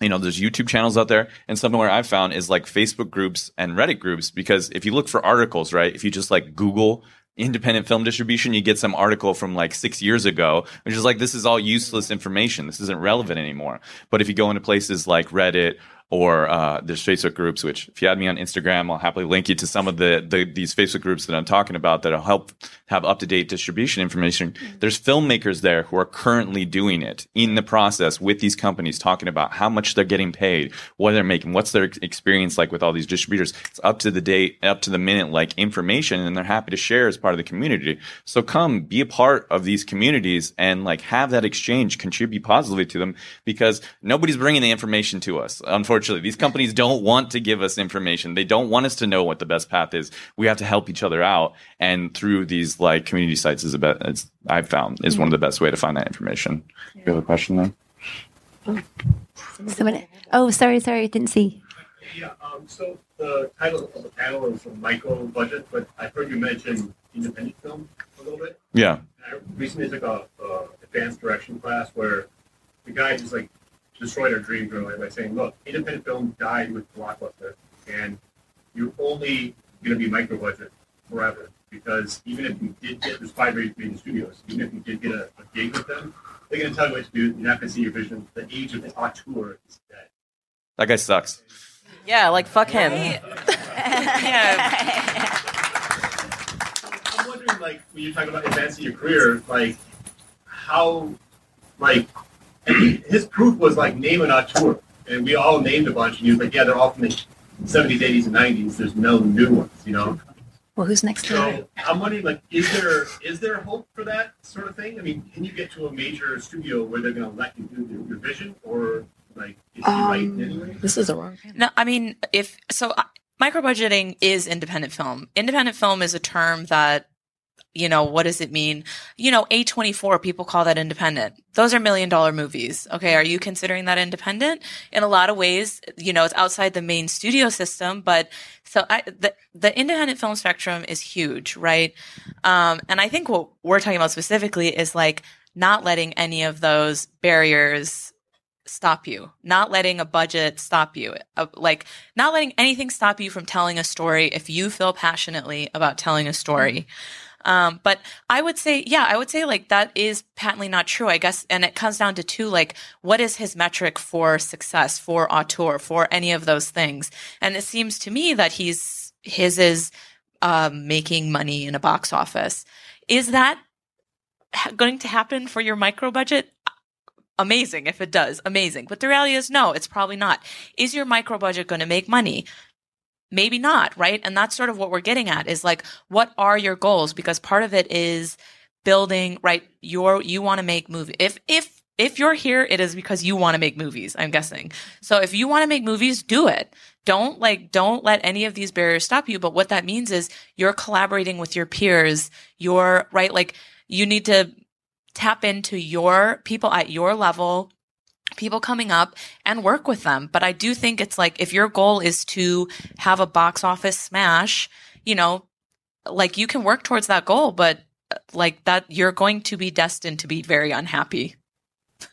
you know, there's YouTube channels out there, and something where I've found is like Facebook groups and Reddit groups. Because if you look for articles, right, if you just like Google independent film distribution, you get some article from like six years ago, which is like, this is all useless information. This isn't relevant anymore. But if you go into places like Reddit or uh, there's Facebook groups, which if you add me on Instagram, I'll happily link you to some of the, the these Facebook groups that I'm talking about that'll help have up to date distribution information. Mm-hmm. There's filmmakers there who are currently doing it in the process with these companies, talking about how much they're getting paid, what they're making, what's their experience like with all these distributors. It's up to the date, up to the minute, like information, and they're happy to share as part of the community. So come be a part of these communities and like have that exchange, contribute positively to them because nobody's bringing the information to us. Unfortunately unfortunately. These companies don't want to give us information. They don't want us to know what the best path is. We have to help each other out. And through these like community sites is about, it's, I've found is one of the best way to find that information. You have a question then?
Someone, oh, sorry, sorry, I didn't see.
Yeah, um, so the title of the panel is micro budget, but I heard you mention independent film a little bit.
Yeah.
I recently took a, a advanced direction class where the guy just like destroyed our dreams really by saying, look, independent film died with Blockbuster, and you're only going to be micro budget forever because even if you did get, there's five major studios, even if you did get a, a gig with them, they're going to tell you what to do. You're not going to see your vision. The age of the auteur is dead.
That guy sucks.
Yeah, like fuck him. <laughs>
yeah.
I'm wondering, like, when you're talking about advancing your career, like, how, like, <clears throat> his proof was like name an auteur, and we all named a bunch, and he was like, yeah, they're all from the 70s, 80s, and 90s. There's no new ones, you know.
Well, who's next to
So I'm wondering, like, is there is there hope for that sort of thing? I mean, can you get to a major studio where they're going to let you do your, your vision, or like, is he right anyway?
This is a wrong.
No, I mean, if so, uh, micro budgeting is independent film. Independent film is a term that, you know, what does it mean? You know, A24, people call that independent. Those are million dollar movies. Okay. Are you considering that independent? In a lot of ways, you know, it's outside the main studio system, but so I, the, the independent film spectrum is huge, right? Um, and I think what we're talking about specifically is like not letting any of those barriers stop you, not letting a budget stop you, uh, like not letting anything stop you from telling a story if you feel passionately about telling a story. Um, but I would say, yeah, I would say like that is patently not true, I guess. And it comes down to two, like, what is his metric for success, for auteur, for any of those things? And it seems to me that he's, his is, um, making money in a box office. Is that going to happen for your micro budget? amazing if it does amazing but the reality is no it's probably not is your micro budget going to make money maybe not right? And that's sort of what we're getting at is like what are your goals? Because part of it is building right your you want to make movie if if if you're here it is because you want to make movies i'm guessing. So if you want to make movies do it. Don't like don't let any of these barriers stop you but what that means is you're collaborating with your peers you're right like you need to tap into your people at your level people coming up and work with them. But i do think it's like if your goal is to have a box office smash you know like you can work towards that goal but like that you're going to be destined to be very unhappy. <laughs>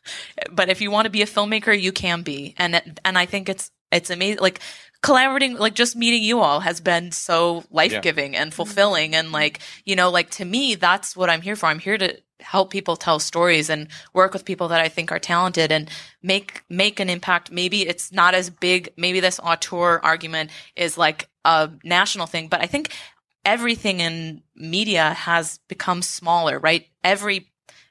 But if you want to be a filmmaker you can be. And and i think it's it's amazing like collaborating like just meeting you all has been so life-giving and fulfilling. And like you know like to me that's what i'm here for. I'm here to help people tell stories and work with people that i think are talented and make make an impact. Maybe it's not as big maybe this auteur argument is like a national thing but i think everything in media has become smaller right? Every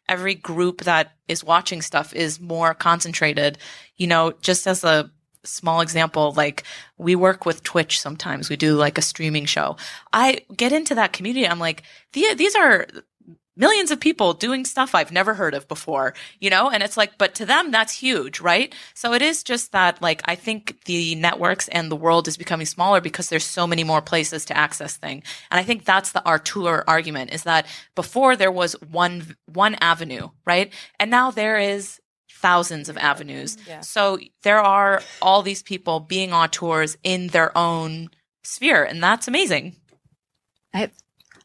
every group that is watching stuff is more concentrated. You know just as a small example like we work with twitch sometimes. We do like a streaming show. I get into that community. I'm like "The- these are millions of people doing stuff I've never heard of before, you know? And it's like, but to them, that's huge, right? So it is just that, like, I think the networks and the world is becoming smaller because there's so many more places to access thing. And I think that's the auteur argument is that before there was one, one avenue, right? And now there is thousands of avenues.
Yeah.
So there are all these people being auteurs in their own sphere. And that's amazing.
I,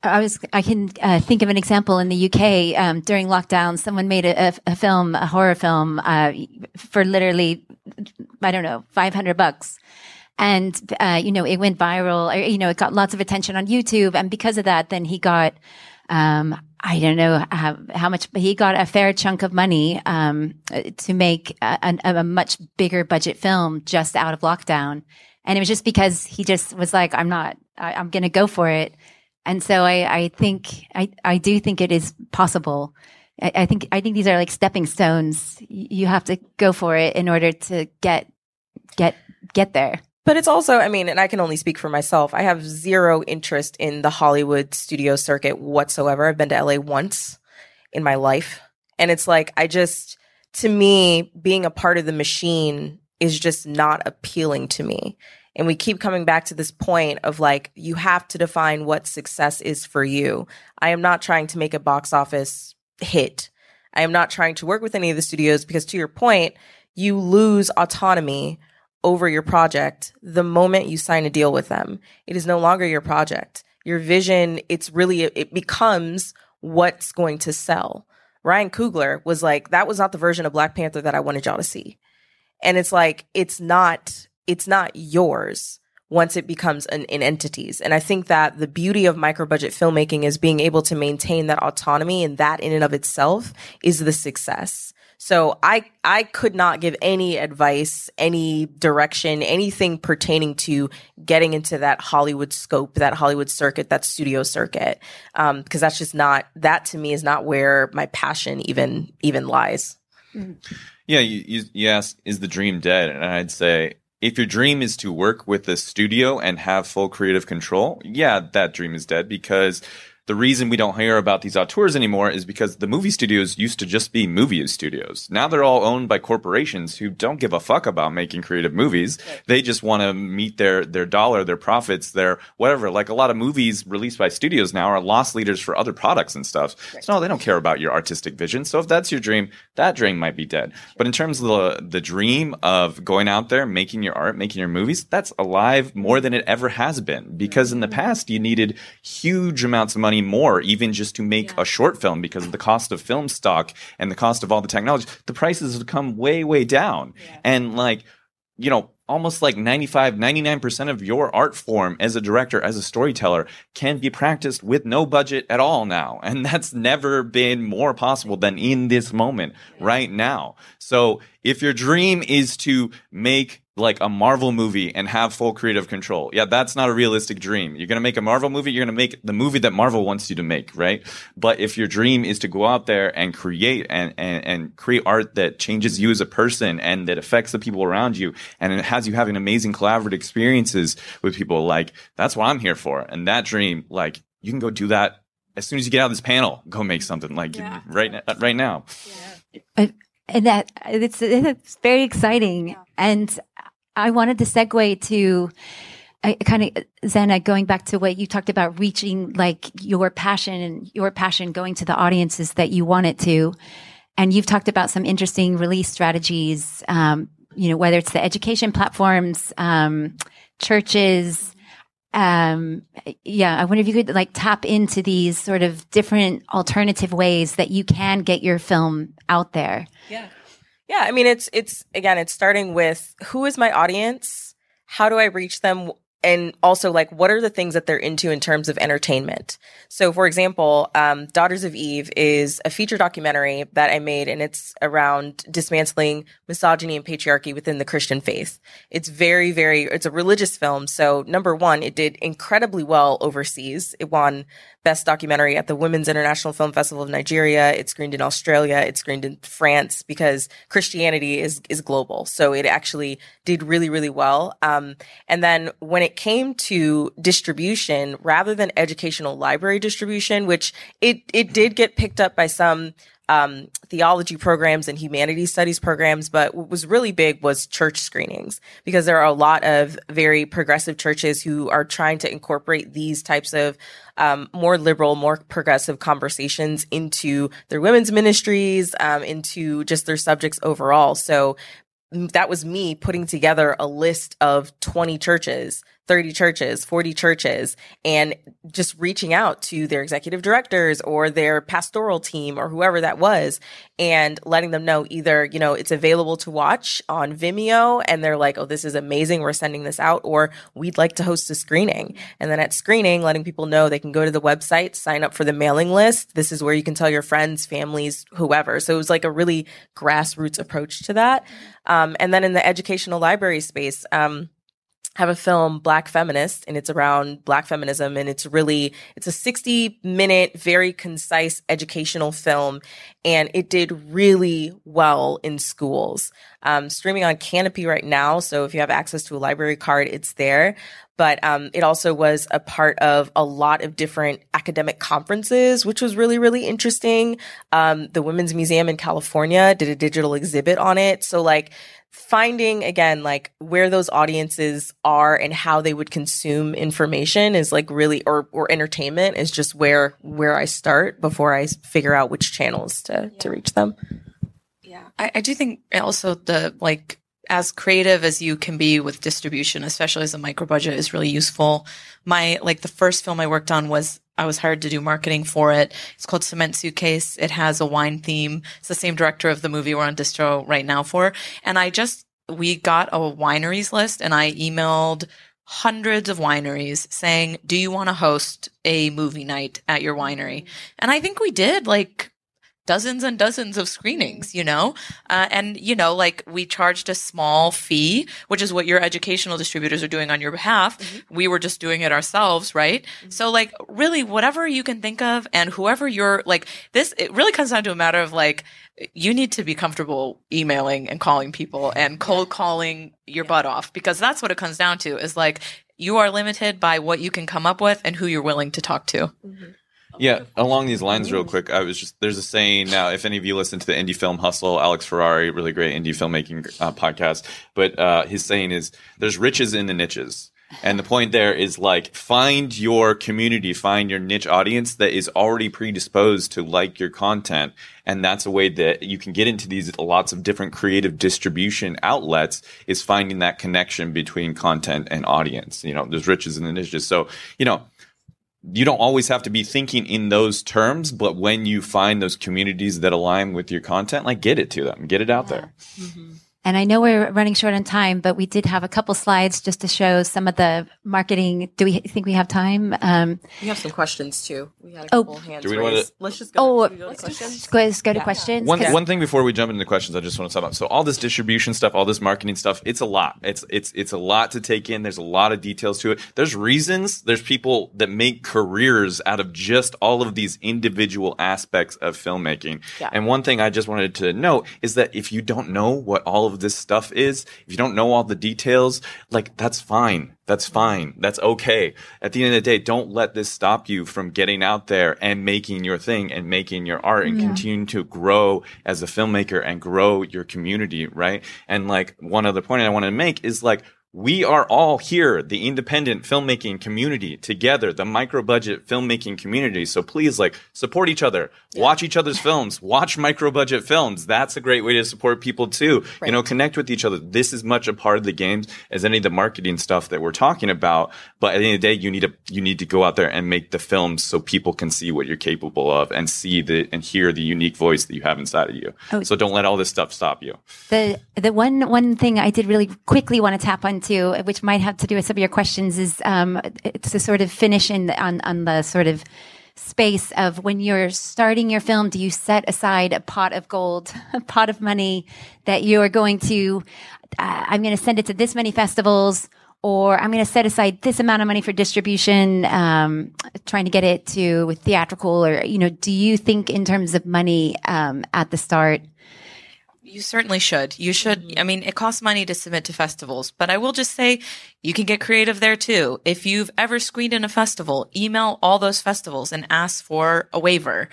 I was. I can uh, think of an example in the UK um, during lockdown. Someone made a, a, film, a horror film, uh, for literally, I don't know, five hundred bucks, and uh, you know it went viral. Or, you know, it got lots of attention on YouTube, and because of that, then he got. Um, I don't know how, how much, but he got a fair chunk of money um, to make a, a, a much bigger budget film just out of lockdown, and it was just because he just was like, "I'm not. I, I'm going to go for it." And so I, I think I, I do think it is possible. I, I think I think these are like stepping stones. You have to go for it in order to get get get there.
But it's also, I mean, and I can only speak for myself. I have zero interest in the Hollywood studio circuit whatsoever. I've been to LA once in my life. And it's like, I just, to me, being a part of the machine is just not appealing to me. And we keep coming back to this point of like, you have to define what success is for you. I am not trying to make a box office hit. I am not trying to work with any of the studios because, to your point, you lose autonomy over your project the moment you sign a deal with them. It is no longer your project. Your vision, it's really, it becomes what's going to sell. Ryan Coogler was like, that was not the version of Black Panther that I wanted y'all to see. And it's like, it's not, it's not yours. once it becomes an, in entities. And I think that the beauty of micro budget filmmaking is being able to maintain that autonomy and that in and of itself is the success. So I I could not give any advice, any direction, anything pertaining to getting into that Hollywood scope, that Hollywood circuit, that studio circuit, because um, that's just not that to me is not where my passion even even lies.
Yeah, you, you, you asked, is the dream dead? And I'd say if your dream is to work with the studio and have full creative control, yeah, that dream is dead because the reason we don't hear about these auteurs anymore is because the movie studios used to just be movie studios. Now they're all owned by corporations who don't give a fuck about making creative movies. They just want to meet their their dollar, their profits, their whatever. Like a lot of movies released by studios now are loss leaders for other products and stuff. So no, they don't care about your artistic vision. So if that's your dream, that dream might be dead. But in terms of the the dream of going out there, making your art, making your movies, that's alive more than it ever has been. Because in the mm. past you needed huge amounts of money money more, even just to make yeah. a short film because of the cost of film stock and the cost of all the technology. The prices have come way, way down. Yeah. And like, you know, almost like 95, 99% of your art form as a director, as a storyteller can be practiced with no budget at all now. <laughs> And that's never been more possible than in this moment right now. So if your dream is to make like a Marvel movie and have full creative control. Yeah, that's not a realistic dream. You're going to make a Marvel movie, you're going to make the movie that Marvel wants you to make, right? But if your dream is to go out there and create and, and, and create art that changes you as a person and that affects the people around you and it has you having amazing collaborative experiences with people, like that's what I'm here for. And that dream, like you can go do that as soon as you get out of this panel, go make something like yeah. right, right now.
Yeah. And that it's, it's very exciting. Yeah. And I wanted to segue to kind of Zanah going back to what you talked about reaching like your passion and your passion going to the audiences that you want it to. And you've talked about some interesting release strategies, um, you know, whether it's the education platforms, um, churches. Um, yeah, I wonder if you could like tap into these sort of different alternative ways that you can get your film out there.
Yeah. Yeah, I mean it's it's again it's starting with who is my audience? How do I reach them? And also like what are the things that they're into in terms of entertainment? So for example um, daughters of eve is a feature documentary that i made and it's around dismantling misogyny and patriarchy within the christian faith. It's very very it's a religious film. So number one it did incredibly well overseas. It won best documentary at the women's international film festival of nigeria. It screened in australia. It screened in france because christianity is is global. So it actually did really really well. Um, and then when it came to distribution, rather than educational library distribution, which it, it did get picked up by some um, theology programs and humanities studies programs, but what was really big was church screenings because there are a lot of very progressive churches who are trying to incorporate these types of um, more liberal, more progressive conversations into their women's ministries, um, into just their subjects overall. So that was me putting together a list of 20 churches 30 churches, 40 churches, and just reaching out to their executive directors or their pastoral team or whoever that was and letting them know either, you know, it's available to watch on Vimeo and they're like, oh, this is amazing. We're sending this out, or we'd like to host a screening. And then at screening, letting people know they can go to the website, sign up for the mailing list. This is where you can tell your friends, families, whoever. So it was like a really grassroots approach to that. Um, and then in the educational library space, um, have a film black feminist and it's around black feminism and it's really it's a 60 minute very concise educational film and it did really well in schools um, streaming on Kanopy right now so if you have access to a library card it's there but um, it also was a part of a lot of different academic conferences, which was really, really interesting. Um, the Women's Museum in California did a digital exhibit on it. So, like, finding again like where those audiences are and how they would consume information is like really or or entertainment is just where where I start before I figure out which channels to yeah. to reach them.
Yeah. I, I do think also the like as creative as you can be with distribution, especially as a micro budget is really useful. My like the first film I worked on was I was hired to do marketing for it. It's called Cement Suitcase. It has a wine theme. It's the same director of the movie we're on distro right now for. And I just, we got a wineries list and I emailed hundreds of wineries saying, "Do you want to host a movie night at your winery?" And I think we did like dozens and dozens of screenings, you know? Uh, and, you know, like we charged a small fee, which is what your educational distributors are doing on your behalf. Mm-hmm. We were just doing it ourselves, right? Mm-hmm. So, like, really, whatever you can think of and whoever you're like, this, it really comes down to a matter of like, you need to be comfortable emailing and calling people and cold calling your butt off because that's what it comes down to is like, you are limited by what you can come up with and who you're willing to talk to. Mm-hmm.
Yeah, along these lines, real quick, I was just there's a saying now. If any of you listen to the Indie Film Hustle, Alex Ferrari, really great indie filmmaking uh, podcast, but uh, his saying is there's riches in the niches. And the point there is like find your community, find your niche audience that is already predisposed to like your content. And that's a way that you can get into these lots of different creative distribution outlets is finding that connection between content and audience. You know, there's riches in the niches. So, you know, you don't always have to be thinking in those terms, but when you find those communities that align with your content, like get it to them, get it out there. Mm-hmm.
And I know we're running short on time, but we did have a couple slides just to show some of the marketing. Do we think we have time? Um,
We have some questions too. We had a
Oh.
couple hands
Do we wanna-
raised. Let's just go.
oh,
should we go to questions.
go, let's go to questions.
One,
'cause-
one thing before we jump into the questions, I just want to talk up. So all this distribution stuff, all this marketing stuff, it's a lot. It's it's it's a lot to take in. There's a lot of details to it. There's reasons. There's people that make careers out of just all of these individual aspects of filmmaking.
Yeah.
And one thing I just wanted to note is that if you don't know what all of this stuff is, if you don't know all the details, like that's fine. That's fine. That's okay. At the end of the day, don't let this stop you from getting out there and making your thing and making your art and continuing to grow as a filmmaker and grow your community, right? And like one other point I want to make is like we are all here, the independent filmmaking community together, the micro budget filmmaking community. So please like support each other, watch each other's films, watch micro budget films. That's a great way to support people too. You know, connect with each other. This is much a part of the games as any of the marketing stuff that we're talking about. But at the end of the day, you need to, you need to go out there and make the films so people can see what you're capable of and see the, and hear the unique voice that you have inside of you.
Oh.
So don't let all this stuff stop you.
The the one one thing I did really quickly want to tap onto, which might have to do with some of your questions, is um, to sort of finish in on on the sort of space of when you're starting your film. Do you set aside a pot of gold, <laughs> a pot of money that you are going to? Uh, I'm going to send it to this many festivals. Or I'm going to set aside this amount of money for distribution, um, trying to get it to theatrical. Or you know, do you think in terms of money um, at the start?
You certainly should. You should. I mm-hmm. mean, it costs money to submit to festivals, but I will just say you can get creative there too. If you've ever screened in a festival, email all those festivals and ask for a waiver.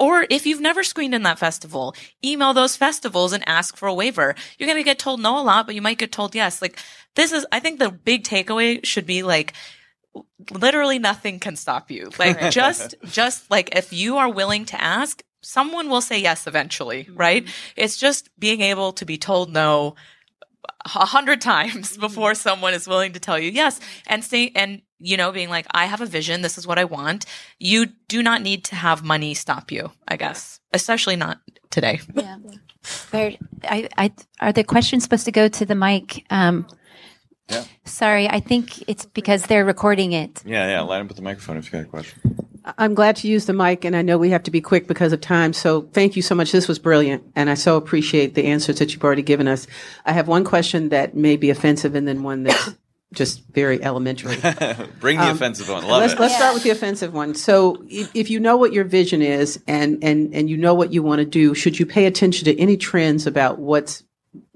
Or if you've never screened in that festival, email those festivals and ask for a waiver. You're going to get told no a lot, but you might get told yes. Like this is, I think the big takeaway should be like, literally nothing can stop you. Like just, just like if you are willing to ask, someone will say yes eventually, mm-hmm. right? It's just being able to be told no a hundred <laughs> times mm-hmm. before someone is willing to tell you yes mm-hmm. and say, and you know, being like, I have a vision. This is what I want. You do not need to have money stop you, I guess, especially not today.
Yeah. Where, I, I, are the questions supposed to go to the mic? Um,
Yeah.
Sorry, I think it's because they're recording it.
Yeah, yeah. Line up with the microphone if you got a question.
I'm glad to use the mic, and I know we have to be quick because of time. So thank you so much. This was brilliant, and I so appreciate the answers that you've already given us. I have one question that may be offensive, and then one that's <coughs> just very elementary. <laughs>
Bring the um, offensive one. Love
let's
it.
let's start with the offensive one. So if, if you know what your vision is, and and and you know what you want to do, should you pay attention to any trends about what's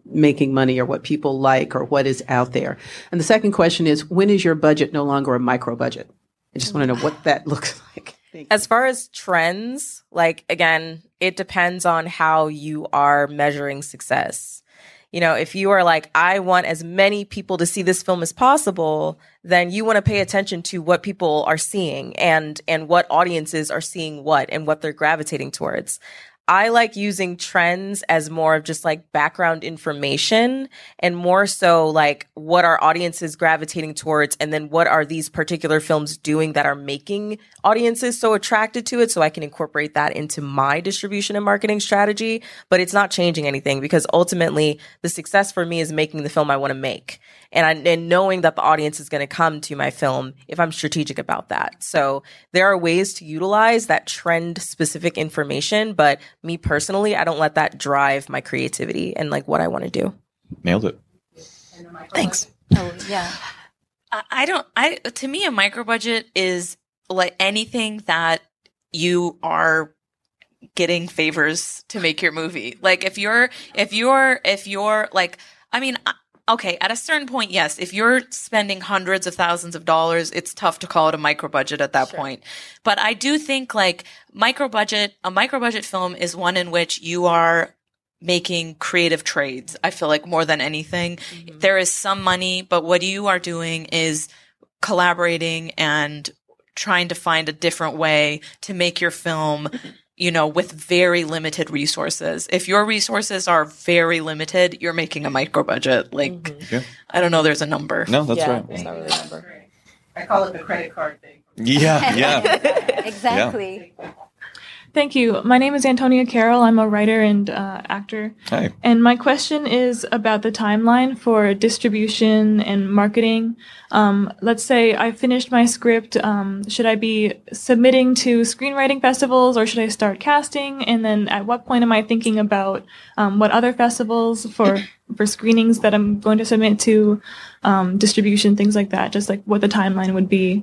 making money or what people like or what is out there? And the second question is, when is your budget no longer a micro budget? I just want to know what that <laughs> looks like.
As far as trends, like again, it depends on how you are measuring success. You know, if you are like, I want as many people to see this film as possible, then you want to pay attention to what people are seeing and and what audiences are seeing what and what they're gravitating towards. I like using trends as more of just like background information and more so like what our audience is gravitating towards and then what are these particular films doing that are making audiences so attracted to it so I can incorporate that into my distribution and marketing strategy. But it's not changing anything because ultimately the success for me is making the film I want to make and, I, and knowing that the audience is going to come to my film if I'm strategic about that. So there are ways to utilize that trend specific information, but me personally, I don't let that drive my creativity and like what I want to do.
Nailed it.
Thanks.
Oh, yeah.
I I don't. I to me, a micro budget is like anything that you are getting favors to make your movie. Like if you're if you're if you're like I mean I- okay, at a certain point yes, if you're spending hundreds of thousands of dollars, it's tough to call it a micro budget at that point. But I do think like micro budget a micro budget film is one in which you are making creative trades. I feel like more than anything, mm-hmm. there is some money, but what you are doing is collaborating and trying to find a different way to make your film, <laughs> you know, with very limited resources. If your resources are very limited, you're making a micro budget. Like, mm-hmm.
Yeah.
I don't know, there's a number.
No, that's
yeah,
right.
there's not really a number.
I call it the credit card thing.
Yeah, yeah. <laughs>
exactly.
Thank you. My name is Antonia Carroll. I'm a writer and uh, actor.
Hi.
And my question is about the timeline for distribution and marketing. Um, let's say I finished my script. Um, should I be submitting to screenwriting festivals or should I start casting? And then at what point am I thinking about um, what other festivals for for screenings that I'm going to submit to, um, distribution, things like that? Just like what the timeline would be.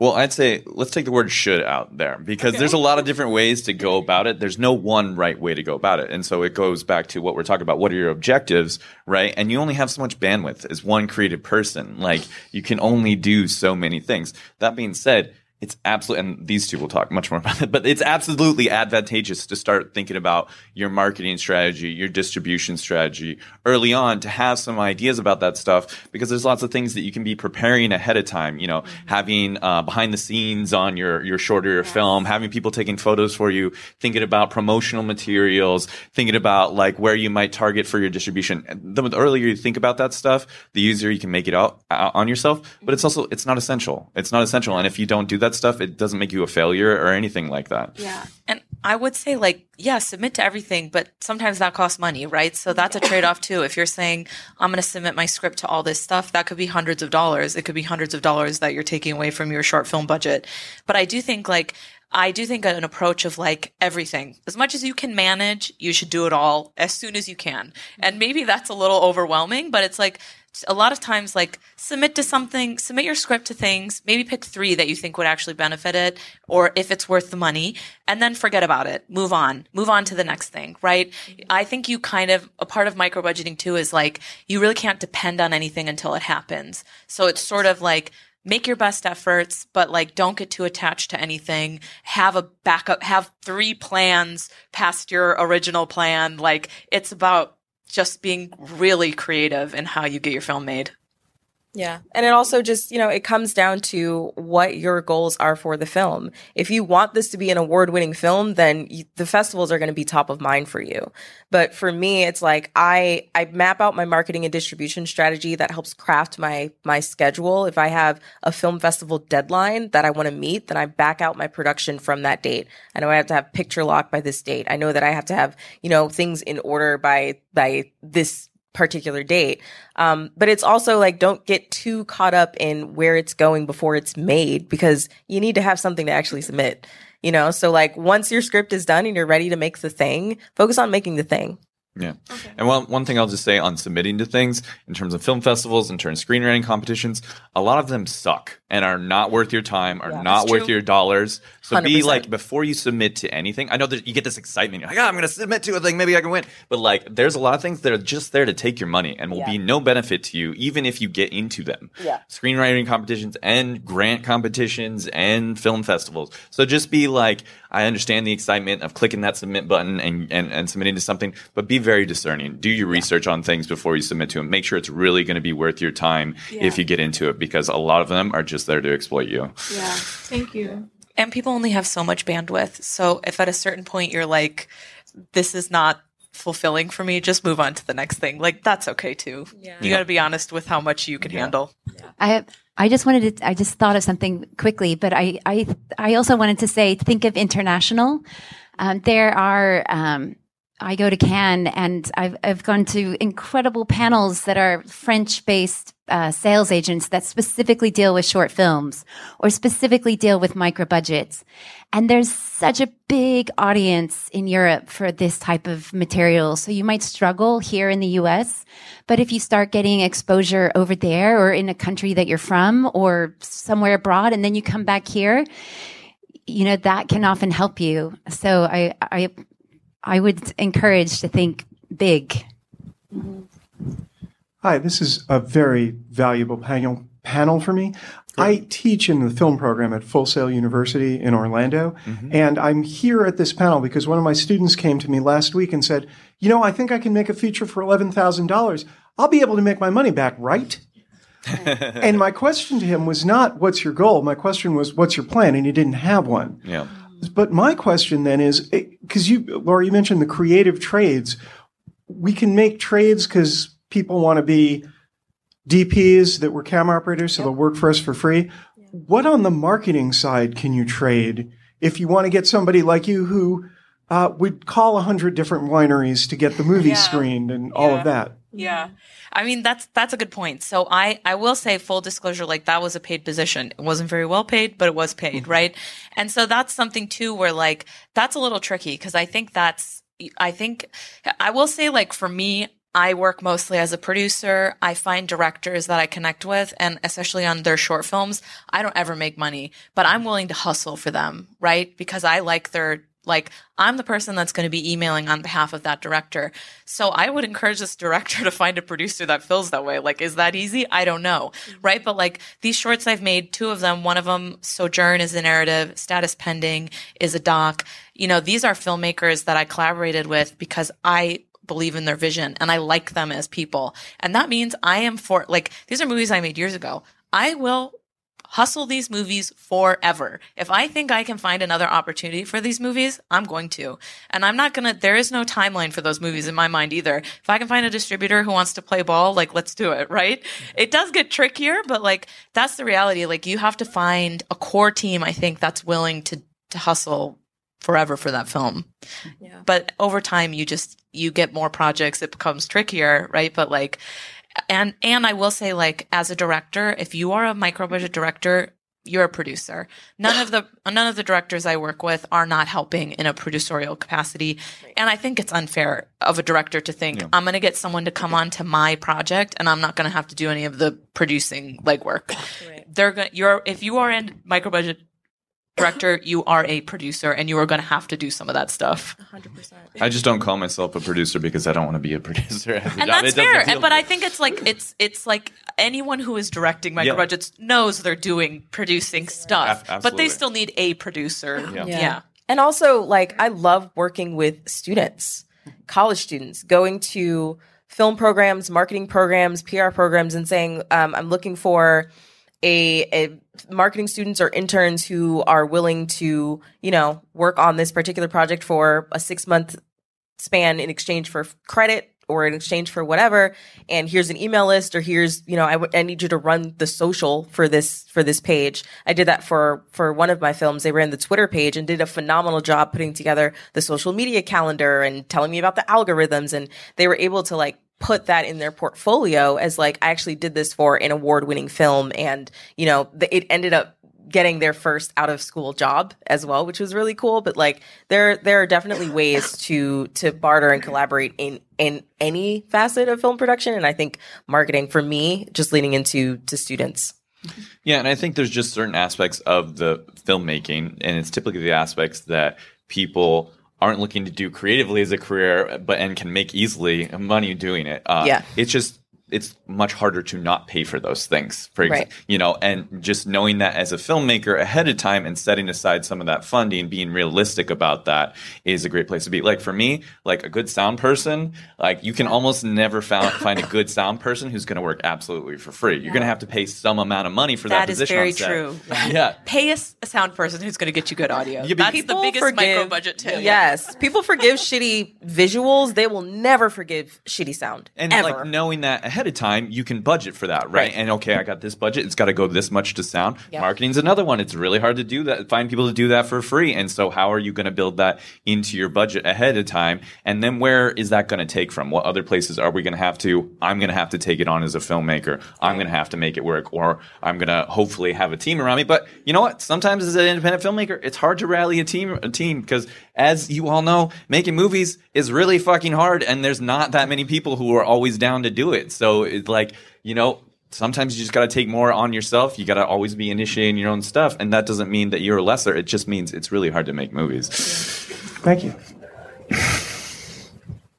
Well, I'd say let's take the word should out there because there's a lot of different ways to go about it. There's no one right way to go about it. And so it goes back to what we're talking about. What are your objectives, right? And you only have so much bandwidth as one creative person. Like you can only do so many things. That being said, it's absolutely, and these two will talk much more about it, but it's absolutely advantageous to start thinking about your marketing strategy, your distribution strategy early on to have some ideas about that stuff because there's lots of things that you can be preparing ahead of time. You know, having uh, behind the scenes on your your shorter film, having people taking photos for you, thinking about promotional materials, thinking about like where you might target for your distribution. The, the earlier you think about that stuff, the easier you can make it out, out on yourself. But it's also it's not essential. It's not essential, and if you don't do that stuff, it doesn't make you a failure or anything like that.
Yeah. And I would say, like, yeah, submit to everything, but sometimes that costs money, right? So that's a trade off too. If you're saying, I'm going to submit my script to all this stuff, that could be hundreds of dollars. It could be hundreds of dollars that you're taking away from your short film budget. But I do think, like, I do think an approach of like everything, as much as you can manage, you should do it all as soon as you can. Mm-hmm. And maybe that's a little overwhelming, but it's like, a lot of times like submit to something submit your script to things maybe pick three that you think would actually benefit it or if it's worth the money and then forget about it. Move on. Move on to the next thing right? Mm-hmm. I think you kind of a part of micro budgeting too is like you really can't depend on anything until it happens. So it's sort of like make your best efforts, but like don't get too attached to anything. Have a backup, have three plans past your original plan. Like it's about just being really creative in how you get your film made.
Yeah. And it also just, you know, it comes down to what your goals are for the film. If you want this to be an award winning film, then you, the festivals are going to be top of mind for you. But for me, it's like I, I map out my marketing and distribution strategy that helps craft my, my schedule. If I have a film festival deadline that I want to meet, then I back out my production from that date. I know I have to have picture lock by this date. I know that I have to have, you know, things in order by, by this particular date. Um, but it's also like don't get too caught up in where it's going before it's made because you need to have something to actually submit. You know, so like once your script is done and you're ready to make the thing, focus on making the thing.
Yeah. And one, one thing I'll just say on submitting to things in terms of film festivals, in terms of screenwriting competitions, a lot of them suck and are not worth your time, are
Yeah,
not worth your dollars. So be
100%.
like, before you submit to anything, I know that you get this excitement. You're like, oh, I'm going to submit to a thing. Maybe I can win. But like, there's a lot of things that are just there to take your money and will
Yeah.
be no benefit to you, even if you get into them.
Yeah.
Screenwriting competitions and grant competitions and film festivals. So just be like, I understand the excitement of clicking that submit button and, and, and submitting to something, but be very discerning. Do your research on things before you submit to them. Make sure it's really going to be worth your time if you get into it because a lot of them are just there to exploit you.
Yeah. Thank you.
And people only have so much bandwidth. So if at a certain point you're like, this is not fulfilling for me, just move on to the next thing. Like that's okay too.
Yeah.
You got to be honest with how much you can handle.
I I just wanted to. I just thought of something quickly, but I I I also wanted to say think of international. Um, there are um, I go to Cannes and I've, I've gone to incredible panels that are French based uh, sales agents that specifically deal with short films or specifically deal with micro budgets. And there's such a big audience in Europe for this type of material. So you might struggle here in the US, but if you start getting exposure over there or in a country that you're from or somewhere abroad and then you come back here, you know, that can often help you. So I, I I would encourage to think big.
Hi, this is a very valuable panel panel for me. I teach in the film program at Full Sail University in Orlando, mm-hmm. and I'm here at this panel because one of my students came to me last week and said, "You know, I think I can make a feature for eleven thousand dollars. I'll be able to make my money back, right?" <laughs> and my question to him was not, "What's your goal?" My question was, "What's your plan?" And he didn't have one.
Yeah.
But my question then is because you, Laura, you mentioned the creative trades. We can make trades because people want to be DPs that were camera operators, so they'll work for us for free. What on the marketing side can you trade if you want to get somebody like you who uh, would call a hundred different wineries to get the movie
Yeah.
screened and all of that?
Yeah. Mm-hmm. I mean that's that's a good point. So I I will say full disclosure like that was a paid position. It wasn't very well paid, but it was paid, mm-hmm. right? And so that's something too where like that's a little tricky because I think that's I think I will say like for me I work mostly as a producer. I find directors that I connect with and especially on their short films, I don't ever make money, but I'm willing to hustle for them, right? Because I like their like I'm the person that's going to be emailing on behalf of that director. So I would encourage this director <laughs> to find a producer that feels that way. Like, is that easy? I don't know. Mm-hmm. Right. But like these shorts I've made, two of them, one of them, Sojourn is a narrative, Status Pending is a doc. You know, these are filmmakers that I collaborated with because I believe in their vision and I like them as people. And that means I am for, like, these are movies I made years ago. I will hustle these movies forever. If I think I can find another opportunity for these movies, I'm going to. And I'm not gonna, there is no timeline for those movies in my mind either. If I can find a distributor who wants to play ball, like, let's do it, right? It does get trickier, but like, that's the reality. Like, you have to find a core team, I think, that's willing to, to hustle forever for that film.
Yeah.
But over time, you just, you get more projects, it becomes trickier, right? But like, and and I will say, like, as a director, if you are a micro budget director, you're a producer. None of the none of the directors I work with are not helping in a producerial capacity, and I think it's unfair of a director to think I'm going to get someone to come on to my project, and I'm not going to have to do any of the producing legwork. They're going. You're if you are in micro budget director, you are a producer, and you are going to have to do some of that stuff.
100%.
I just don't call myself a producer because I don't want to be a producer. a
and
job.
that's
It
fair. And, but. I think it's like it's it's like anyone who is directing micro
Yeah.
budgets knows they're doing producing stuff,
Ab-
but they still need a producer.
Yeah.
Yeah.
And also, like, I love working with students, college students, going to film programs, marketing programs, PR programs, and saying, um, I'm looking for a, a marketing students or interns who are willing to, you know, work on this particular project for a six month span in exchange for credit or in exchange for whatever. And here's an email list or here's you know I, w- I need you to run the social for this for this page. I did that for for one of my films. They ran the twitter page and did a phenomenal job putting together the social media calendar and telling me about the algorithms. And they were able to like put that in their portfolio as like i actually did this for an award winning film and you know the, it ended up getting their first out of school job as well, which was really cool. But like there there are definitely ways to to barter and collaborate in in any facet of film production. And I think marketing for me, just leaning into to students.
Yeah, and I think there's just certain aspects of the filmmaking, and it's typically the aspects that people aren't looking to do creatively as a career, but and can make easily money doing it. Uh,
Yeah.
it's just it's much harder to not pay for those things. For
Right.
you know, and just knowing that as a filmmaker ahead of time and setting aside some of that funding, being realistic about that is a great place to be. Like for me, like a good sound person, like you can almost never found, <laughs> find a good sound person who's going to work absolutely for free. You're going to have to pay some amount of money for that,
That is
position.
very true. <laughs>
Yeah. <laughs>
Pay a sound person who's going to get you good audio.
Yeah,
That's the biggest
forgive-
micro budget tip.
Yes, people forgive shitty visuals. They will never forgive shitty sound
And
ever.
like knowing that ahead
ahead of time, you can budget for that, right?
Right.
And okay, I got this budget. It's got to go this much to sound.
Yeah.
Marketing's another one. It's really hard to do that. Find people to do that for free. And so, how are you going to build that into your budget ahead of time? And then, where is that going to take from? What other places are we going to have to? I'm going to have to take it on as a filmmaker. I'm going to have to make it work, or I'm going to hopefully have a team around me. But you know what? Sometimes as an independent filmmaker, it's hard to rally a team. A team because, as you all know, making movies is really fucking hard, and there's not that many people who are always down to do it. So it's like you know sometimes you just got to take more on yourself. You got to always be initiating your own stuff, and that doesn't mean that you're lesser. It just means it's really hard to make movies.
Thank you.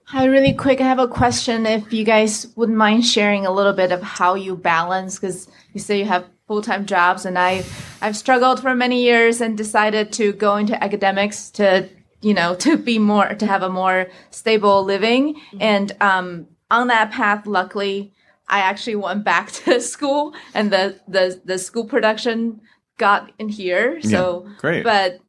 Hi, really quick. I have a question. If you guys wouldn't mind sharing a little bit of how you balance, because you say you have full time jobs, and I, I've struggled for many years and decided to go into academics to, you know, to be more to have a more stable living. And um, on that path, luckily, I actually went back <laughs> to school, and the the the school production got in here. So
great.
but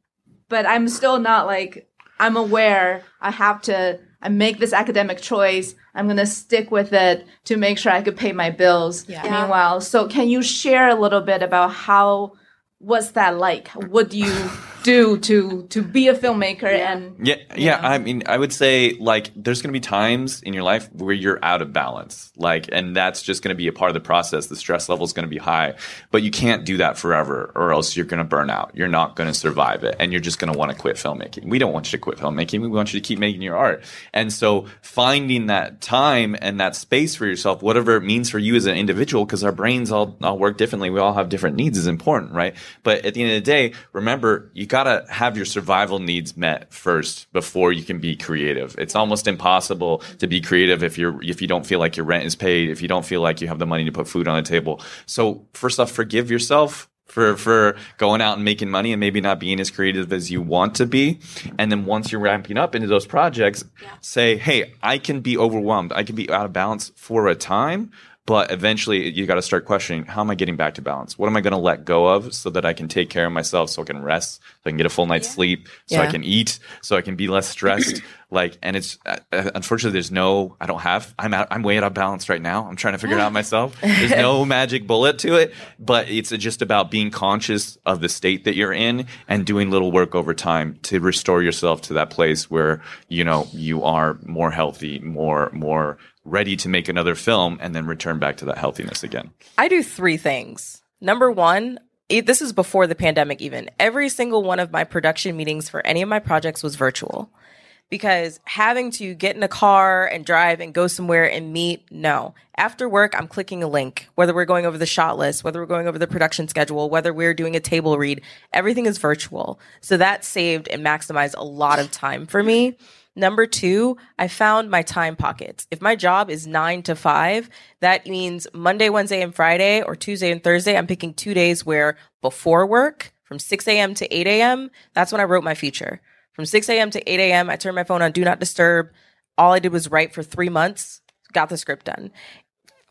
but I'm still not like I'm aware I have to I make this academic choice. I'm gonna stick with it to make sure I could pay my bills.
Yeah.
Meanwhile, so can you share a little bit about how what's that like? What do you do to to be a filmmaker and
Yeah, yeah. I mean, I would say like there's going to be times in your life where you're out of balance, like, and that's just going to be a part of the process. The stress level is going to be high, but you can't do that forever, or else you're going to burn out. You're not going to survive it, and you're just going to want to quit filmmaking. We don't want you to quit filmmaking. We want you to keep making your art. And so, finding that time and that space for yourself, whatever it means for you as an individual, because our brains all all work differently. We all have different needs. Is important, right? But at the end of the day, remember you got to have your survival needs met first before you can be creative. It's almost impossible to be creative if you're if you don't feel like your rent is paid, if you don't feel like you have the money to put food on the table. So first off, forgive yourself for for going out and making money and maybe not being as creative as you want to be. And then once you're ramping up into those projects, say, "Hey, I can be overwhelmed. I can be out of balance for a time." But eventually, you got to start questioning: How am I getting back to balance? What am I going to let go of so that I can take care of myself, so I can rest, so I can get a full night's sleep, so I can eat, so I can be less stressed? <clears throat> like, and it's uh, uh, unfortunately, there's no. I don't have. I'm out. I'm way out of balance right now. I'm trying to figure it out <laughs> myself. There's no <laughs> magic bullet to it, but it's just about being conscious of the state that you're in and doing little work over time to restore yourself to that place where you know you are more healthy, more more ready to make another film and then return back to that healthiness again.
I do three things. Number one, this is before the pandemic even. Every single one of my production meetings for any of my projects was virtual because having to get in a car and drive and go somewhere and meet, no. After work, I'm clicking a link, whether we're going over the shot list, whether we're going over the production schedule, whether we're doing a table read, everything is virtual. So that saved and maximized a lot of time for me. Number two, I found my time pockets. If my job is nine to five, that means Monday, Wednesday, and Friday, or Tuesday and Thursday, I'm picking two days where before work, from 6 a.m. to 8 a.m., that's when I wrote my feature. From 6 a.m. to 8 a.m., I turned my phone on Do Not Disturb. All I did was write for three months, got the script done.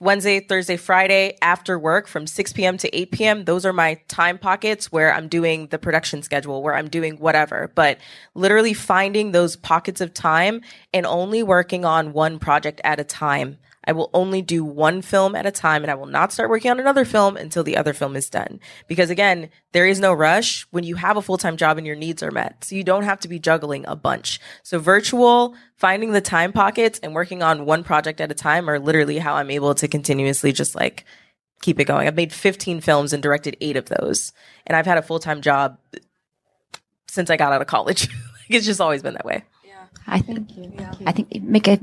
Wednesday, Thursday, Friday after work from 6 p.m. to 8 p.m. Those are my time pockets where I'm doing the production schedule, where I'm doing whatever. But literally finding those pockets of time and only working on one project at a time. I will only do one film at a time and I will not start working on another film until the other film is done. Because again, there is no rush when you have a full time job and your needs are met. So you don't have to be juggling a bunch. So virtual, finding the time pockets and working on one project at a time are literally how I'm able to continuously just like keep it going. I've made 15 films and directed eight of those. And I've had a full time job since I got out of college. <laughs> it's just always been that way. Yeah.
I think I think make a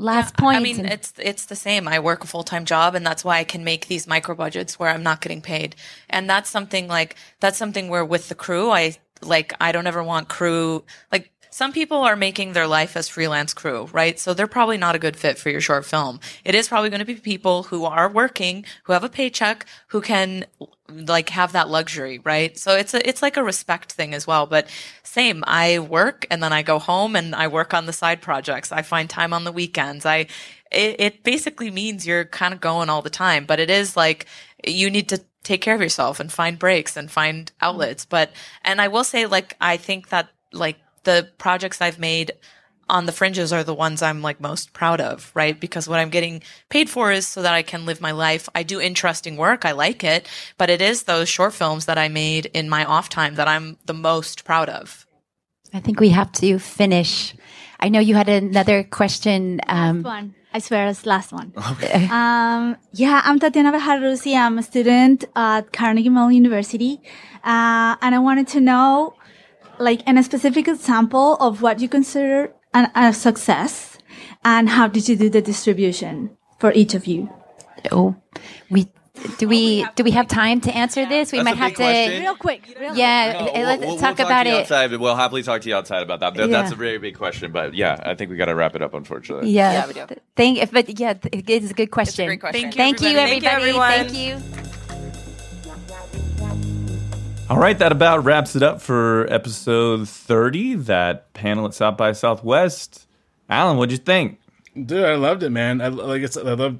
last point.
I mean,
and-
it's it's the same. I work a full time job, and that's why I can make these micro budgets where I'm not getting paid. And that's something like that's something where with the crew, I like I don't ever want crew like. Some people are making their life as freelance crew, right? So they're probably not a good fit for your short film. It is probably going to be people who are working, who have a paycheck, who can like have that luxury, right? So it's a it's like a respect thing as well. But same, I work and then I go home and I work on the side projects. I find time on the weekends. I it, it basically means you're kind of going all the time, but it is like you need to take care of yourself and find breaks and find outlets. But and I will say like I think that like the projects I've made on the fringes are the ones I'm like most proud of, right? Because what I'm getting paid for is so that I can live my life. I do interesting work. I like it, but it is those short films that I made in my off time that I'm the most proud of.
I think we have to finish. I know you had another question. Um,
one. I swear it's last one. <laughs> <laughs> Um, yeah, I'm Tatiana Bejarusi. I'm a student at Carnegie Mellon University. Uh, and I wanted to know, like, in a specific example of what you consider an, a success and how did you do the distribution for each of you?
Oh, we do we do we have time to answer this? We
That's
might
a
have to.
question.
Real quick. Real
Yeah,
No,
uh,
we'll-
let's
we'll-
talk
we'll
about
to you
it.
Outside, we'll happily talk to you outside about that. That- That's a very big question, but yeah, I think we got to wrap it up. Unfortunately.
Yeah,
Yeah, we do.
Thank, but yeah, it is a good question.
great question.
Thank you,
Thank you,
everybody.
everybody.
Thank you,
Thank you.
All right, that about wraps it up for episode 30, that panel at South by Southwest. Allen, what'd you think?
Dude, I loved it, man. I like it's I love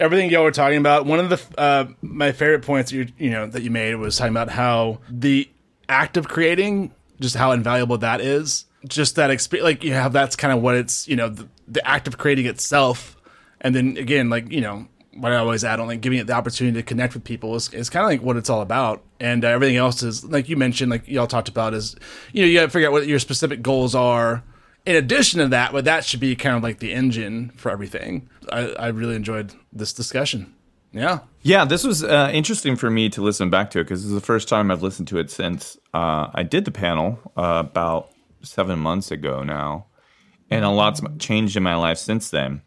everything y'all were talking about. One of the uh, my favorite points you you know that you made was talking about how the act of creating, just how invaluable that is. Just that experience, like you have that's kind of what it's you know the, the act of creating itself, and then again, like you know what I always add on, like giving it the opportunity to connect with people is, is kind of like what it's all about. And uh, everything else is like you mentioned, like y'all talked about is you know you got to figure out what your specific goals are in addition to that, but that should be kind of like the engine for everything. I, I really enjoyed this discussion. Yeah.
Yeah, this was uh, interesting for me to listen back to it because this is the first time I've listened to it since uh, I did the panel uh, about seven months ago now, and a lot's changed in my life since then.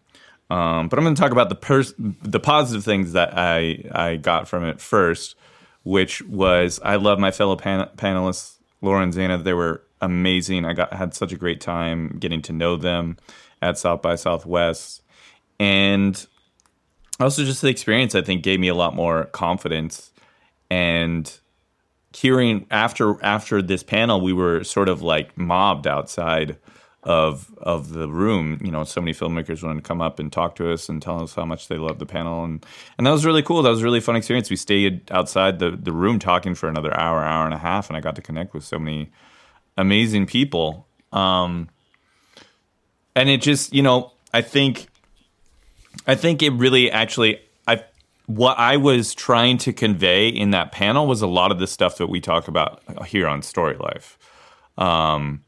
Um, but I'm going to talk about the pers- the positive things that I I got from it first, which was I love my fellow pan- panelists, Laura and Zanah. They were amazing. I got had such a great time getting to know them at South by Southwest, and also just the experience I think gave me a lot more confidence and hearing after after this panel we were sort of like mobbed outside of of the room. You know so many filmmakers wanted to come up and talk to us and tell us how much they loved the panel. And and that was really cool. That was a really fun experience. We stayed outside the the room talking for another hour hour and a half and I got to connect with so many amazing people. Um and it just you know I think I think it really actually I what I was trying to convey in that panel was a lot of the stuff that we talk about here on Story Life. Um,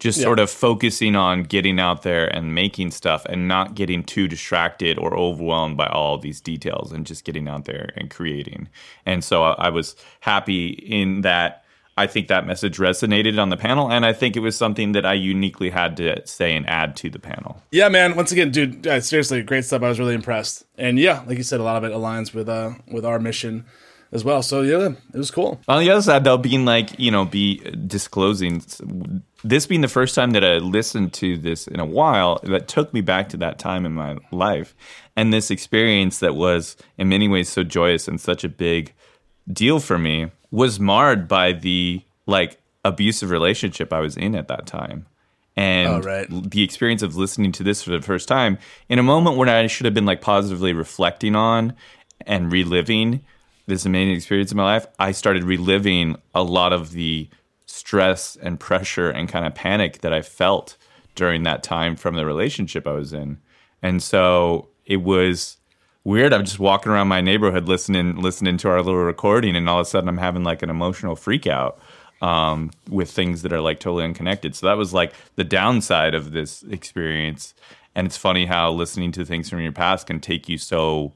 just
Yeah.
sort of focusing on getting out there and making stuff and not getting too distracted or overwhelmed by all these details and just getting out there and creating. And so I, I was happy in that I think that message resonated on the panel and I think it was something that I uniquely had to say and add to the panel.
Yeah, man. Once again, dude, uh, seriously, great stuff. I was really impressed. And yeah, like you said, a lot of it aligns with uh with our mission as well. So yeah, it was cool.
On the other side, though, being like, you know, be disclosing this being the first time that I listened to this in a while, that took me back to that time in my life. And this experience that was in many ways so joyous and such a big deal for me was marred by the like abusive relationship I was in at that time. And
Oh, right.
the experience of listening to this for the first time in a moment when I should have been like positively reflecting on and reliving this amazing experience in my life, I started reliving a lot of the stress and pressure and kind of panic that I felt during that time from the relationship I was in. And so it was weird. I'm just walking around my neighborhood listening listening to our little recording and all of a sudden I'm having like an emotional freak out um, with things that are like totally unconnected. So that was like the downside of this experience. And it's funny how listening to things from your past can take you so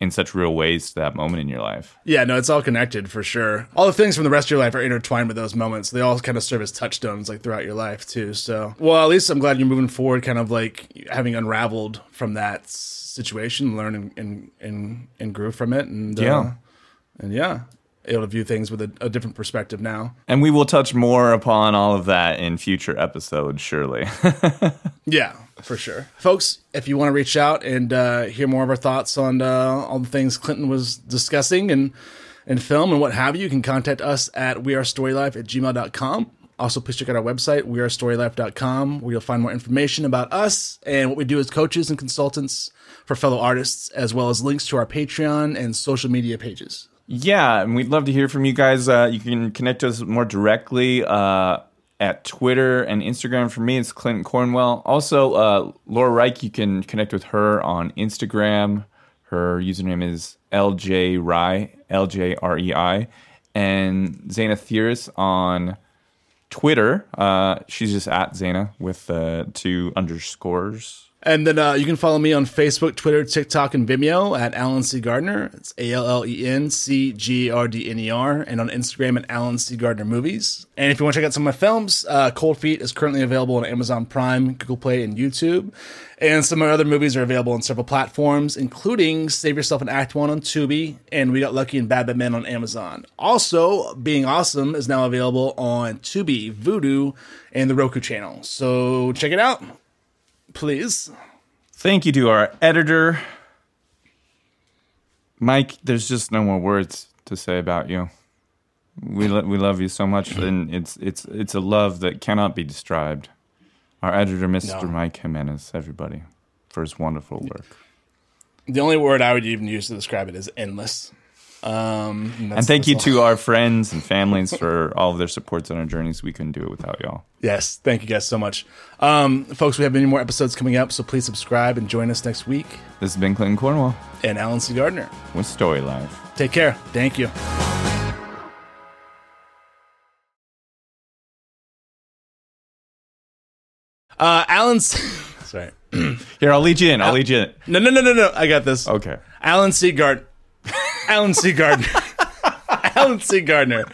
in such real ways to that moment in your life.
Yeah, no, it's all connected for sure. All the things from the rest of your life are intertwined with those moments. They all kind of serve as touchstones like throughout your life too. So, well, at least I'm glad you're moving forward, kind of like having unraveled from that situation, learn and and and, and grew from it, and uh,
Yeah.
and yeah, able to view things with a, a different perspective now.
And we will touch more upon all of that in future episodes, surely. <laughs>
Yeah, for sure. Folks, if you want to reach out and uh, hear more of our thoughts on uh, all the things Clinton was discussing and, and film and what have you, you can contact us at wearestorylife at gmail.com. Also, please check out our website, wearestorylife.com, where you'll find more information about us and what we do as coaches and consultants for fellow artists, as well as links to our Patreon and social media pages.
Yeah, and we'd love to hear from you guys. Uh, you can connect us more directly uh, at Twitter and Instagram. For me, it's Clinton Cornwell. Also, uh, Laura Reich, you can connect with her on Instagram. Her username is LJRei, L J R E I. And Zanah Thirus on Twitter. Uh, she's just at Zanah with uh, two underscores.
And then uh, you can follow me on Facebook, Twitter, TikTok, and Vimeo at Allen C. Gardner. It's A L L E N C G R D N E R. And on Instagram at Allen C. Gardner Movies. And if you want to check out some of my films, uh, Cold Feet is currently available on Amazon Prime, Google Play, and YouTube. And some of my other movies are available on several platforms, including Save Yourself and Act One on Tubi, and We Got Lucky and Bad Bad Men on Amazon. Also, Being Awesome is now available on Tubi, Vudu, and the Roku channel. So check it out, please.
Thank you to our editor, Mike. There's just no more words to say about you. We lo- we love you so much, <clears throat> and it's it's it's a love that cannot be described. Our editor, Mr.
No.
Mike Jimenez, everybody, for his wonderful work.
The only word I would even use to describe it is endless. Um, and,
and thank you
all.
to our friends and families for all of their supports on our journeys. We couldn't do it without y'all.
Yes, thank you guys so much. Um, folks, we have many more episodes coming up, so please subscribe and join us next week.
This has been Clinton Cornwall.
And Allen C. Gardner.
with Story Life.
Take care. Thank you. Uh, Allen's. Sorry. <clears throat>
Here, I'll lead you in. I'll lead you in.
No, no, no, no, no. I got this.
Okay.
Allen C. Allen C. Gardner. <laughs> Allen C. Gardner.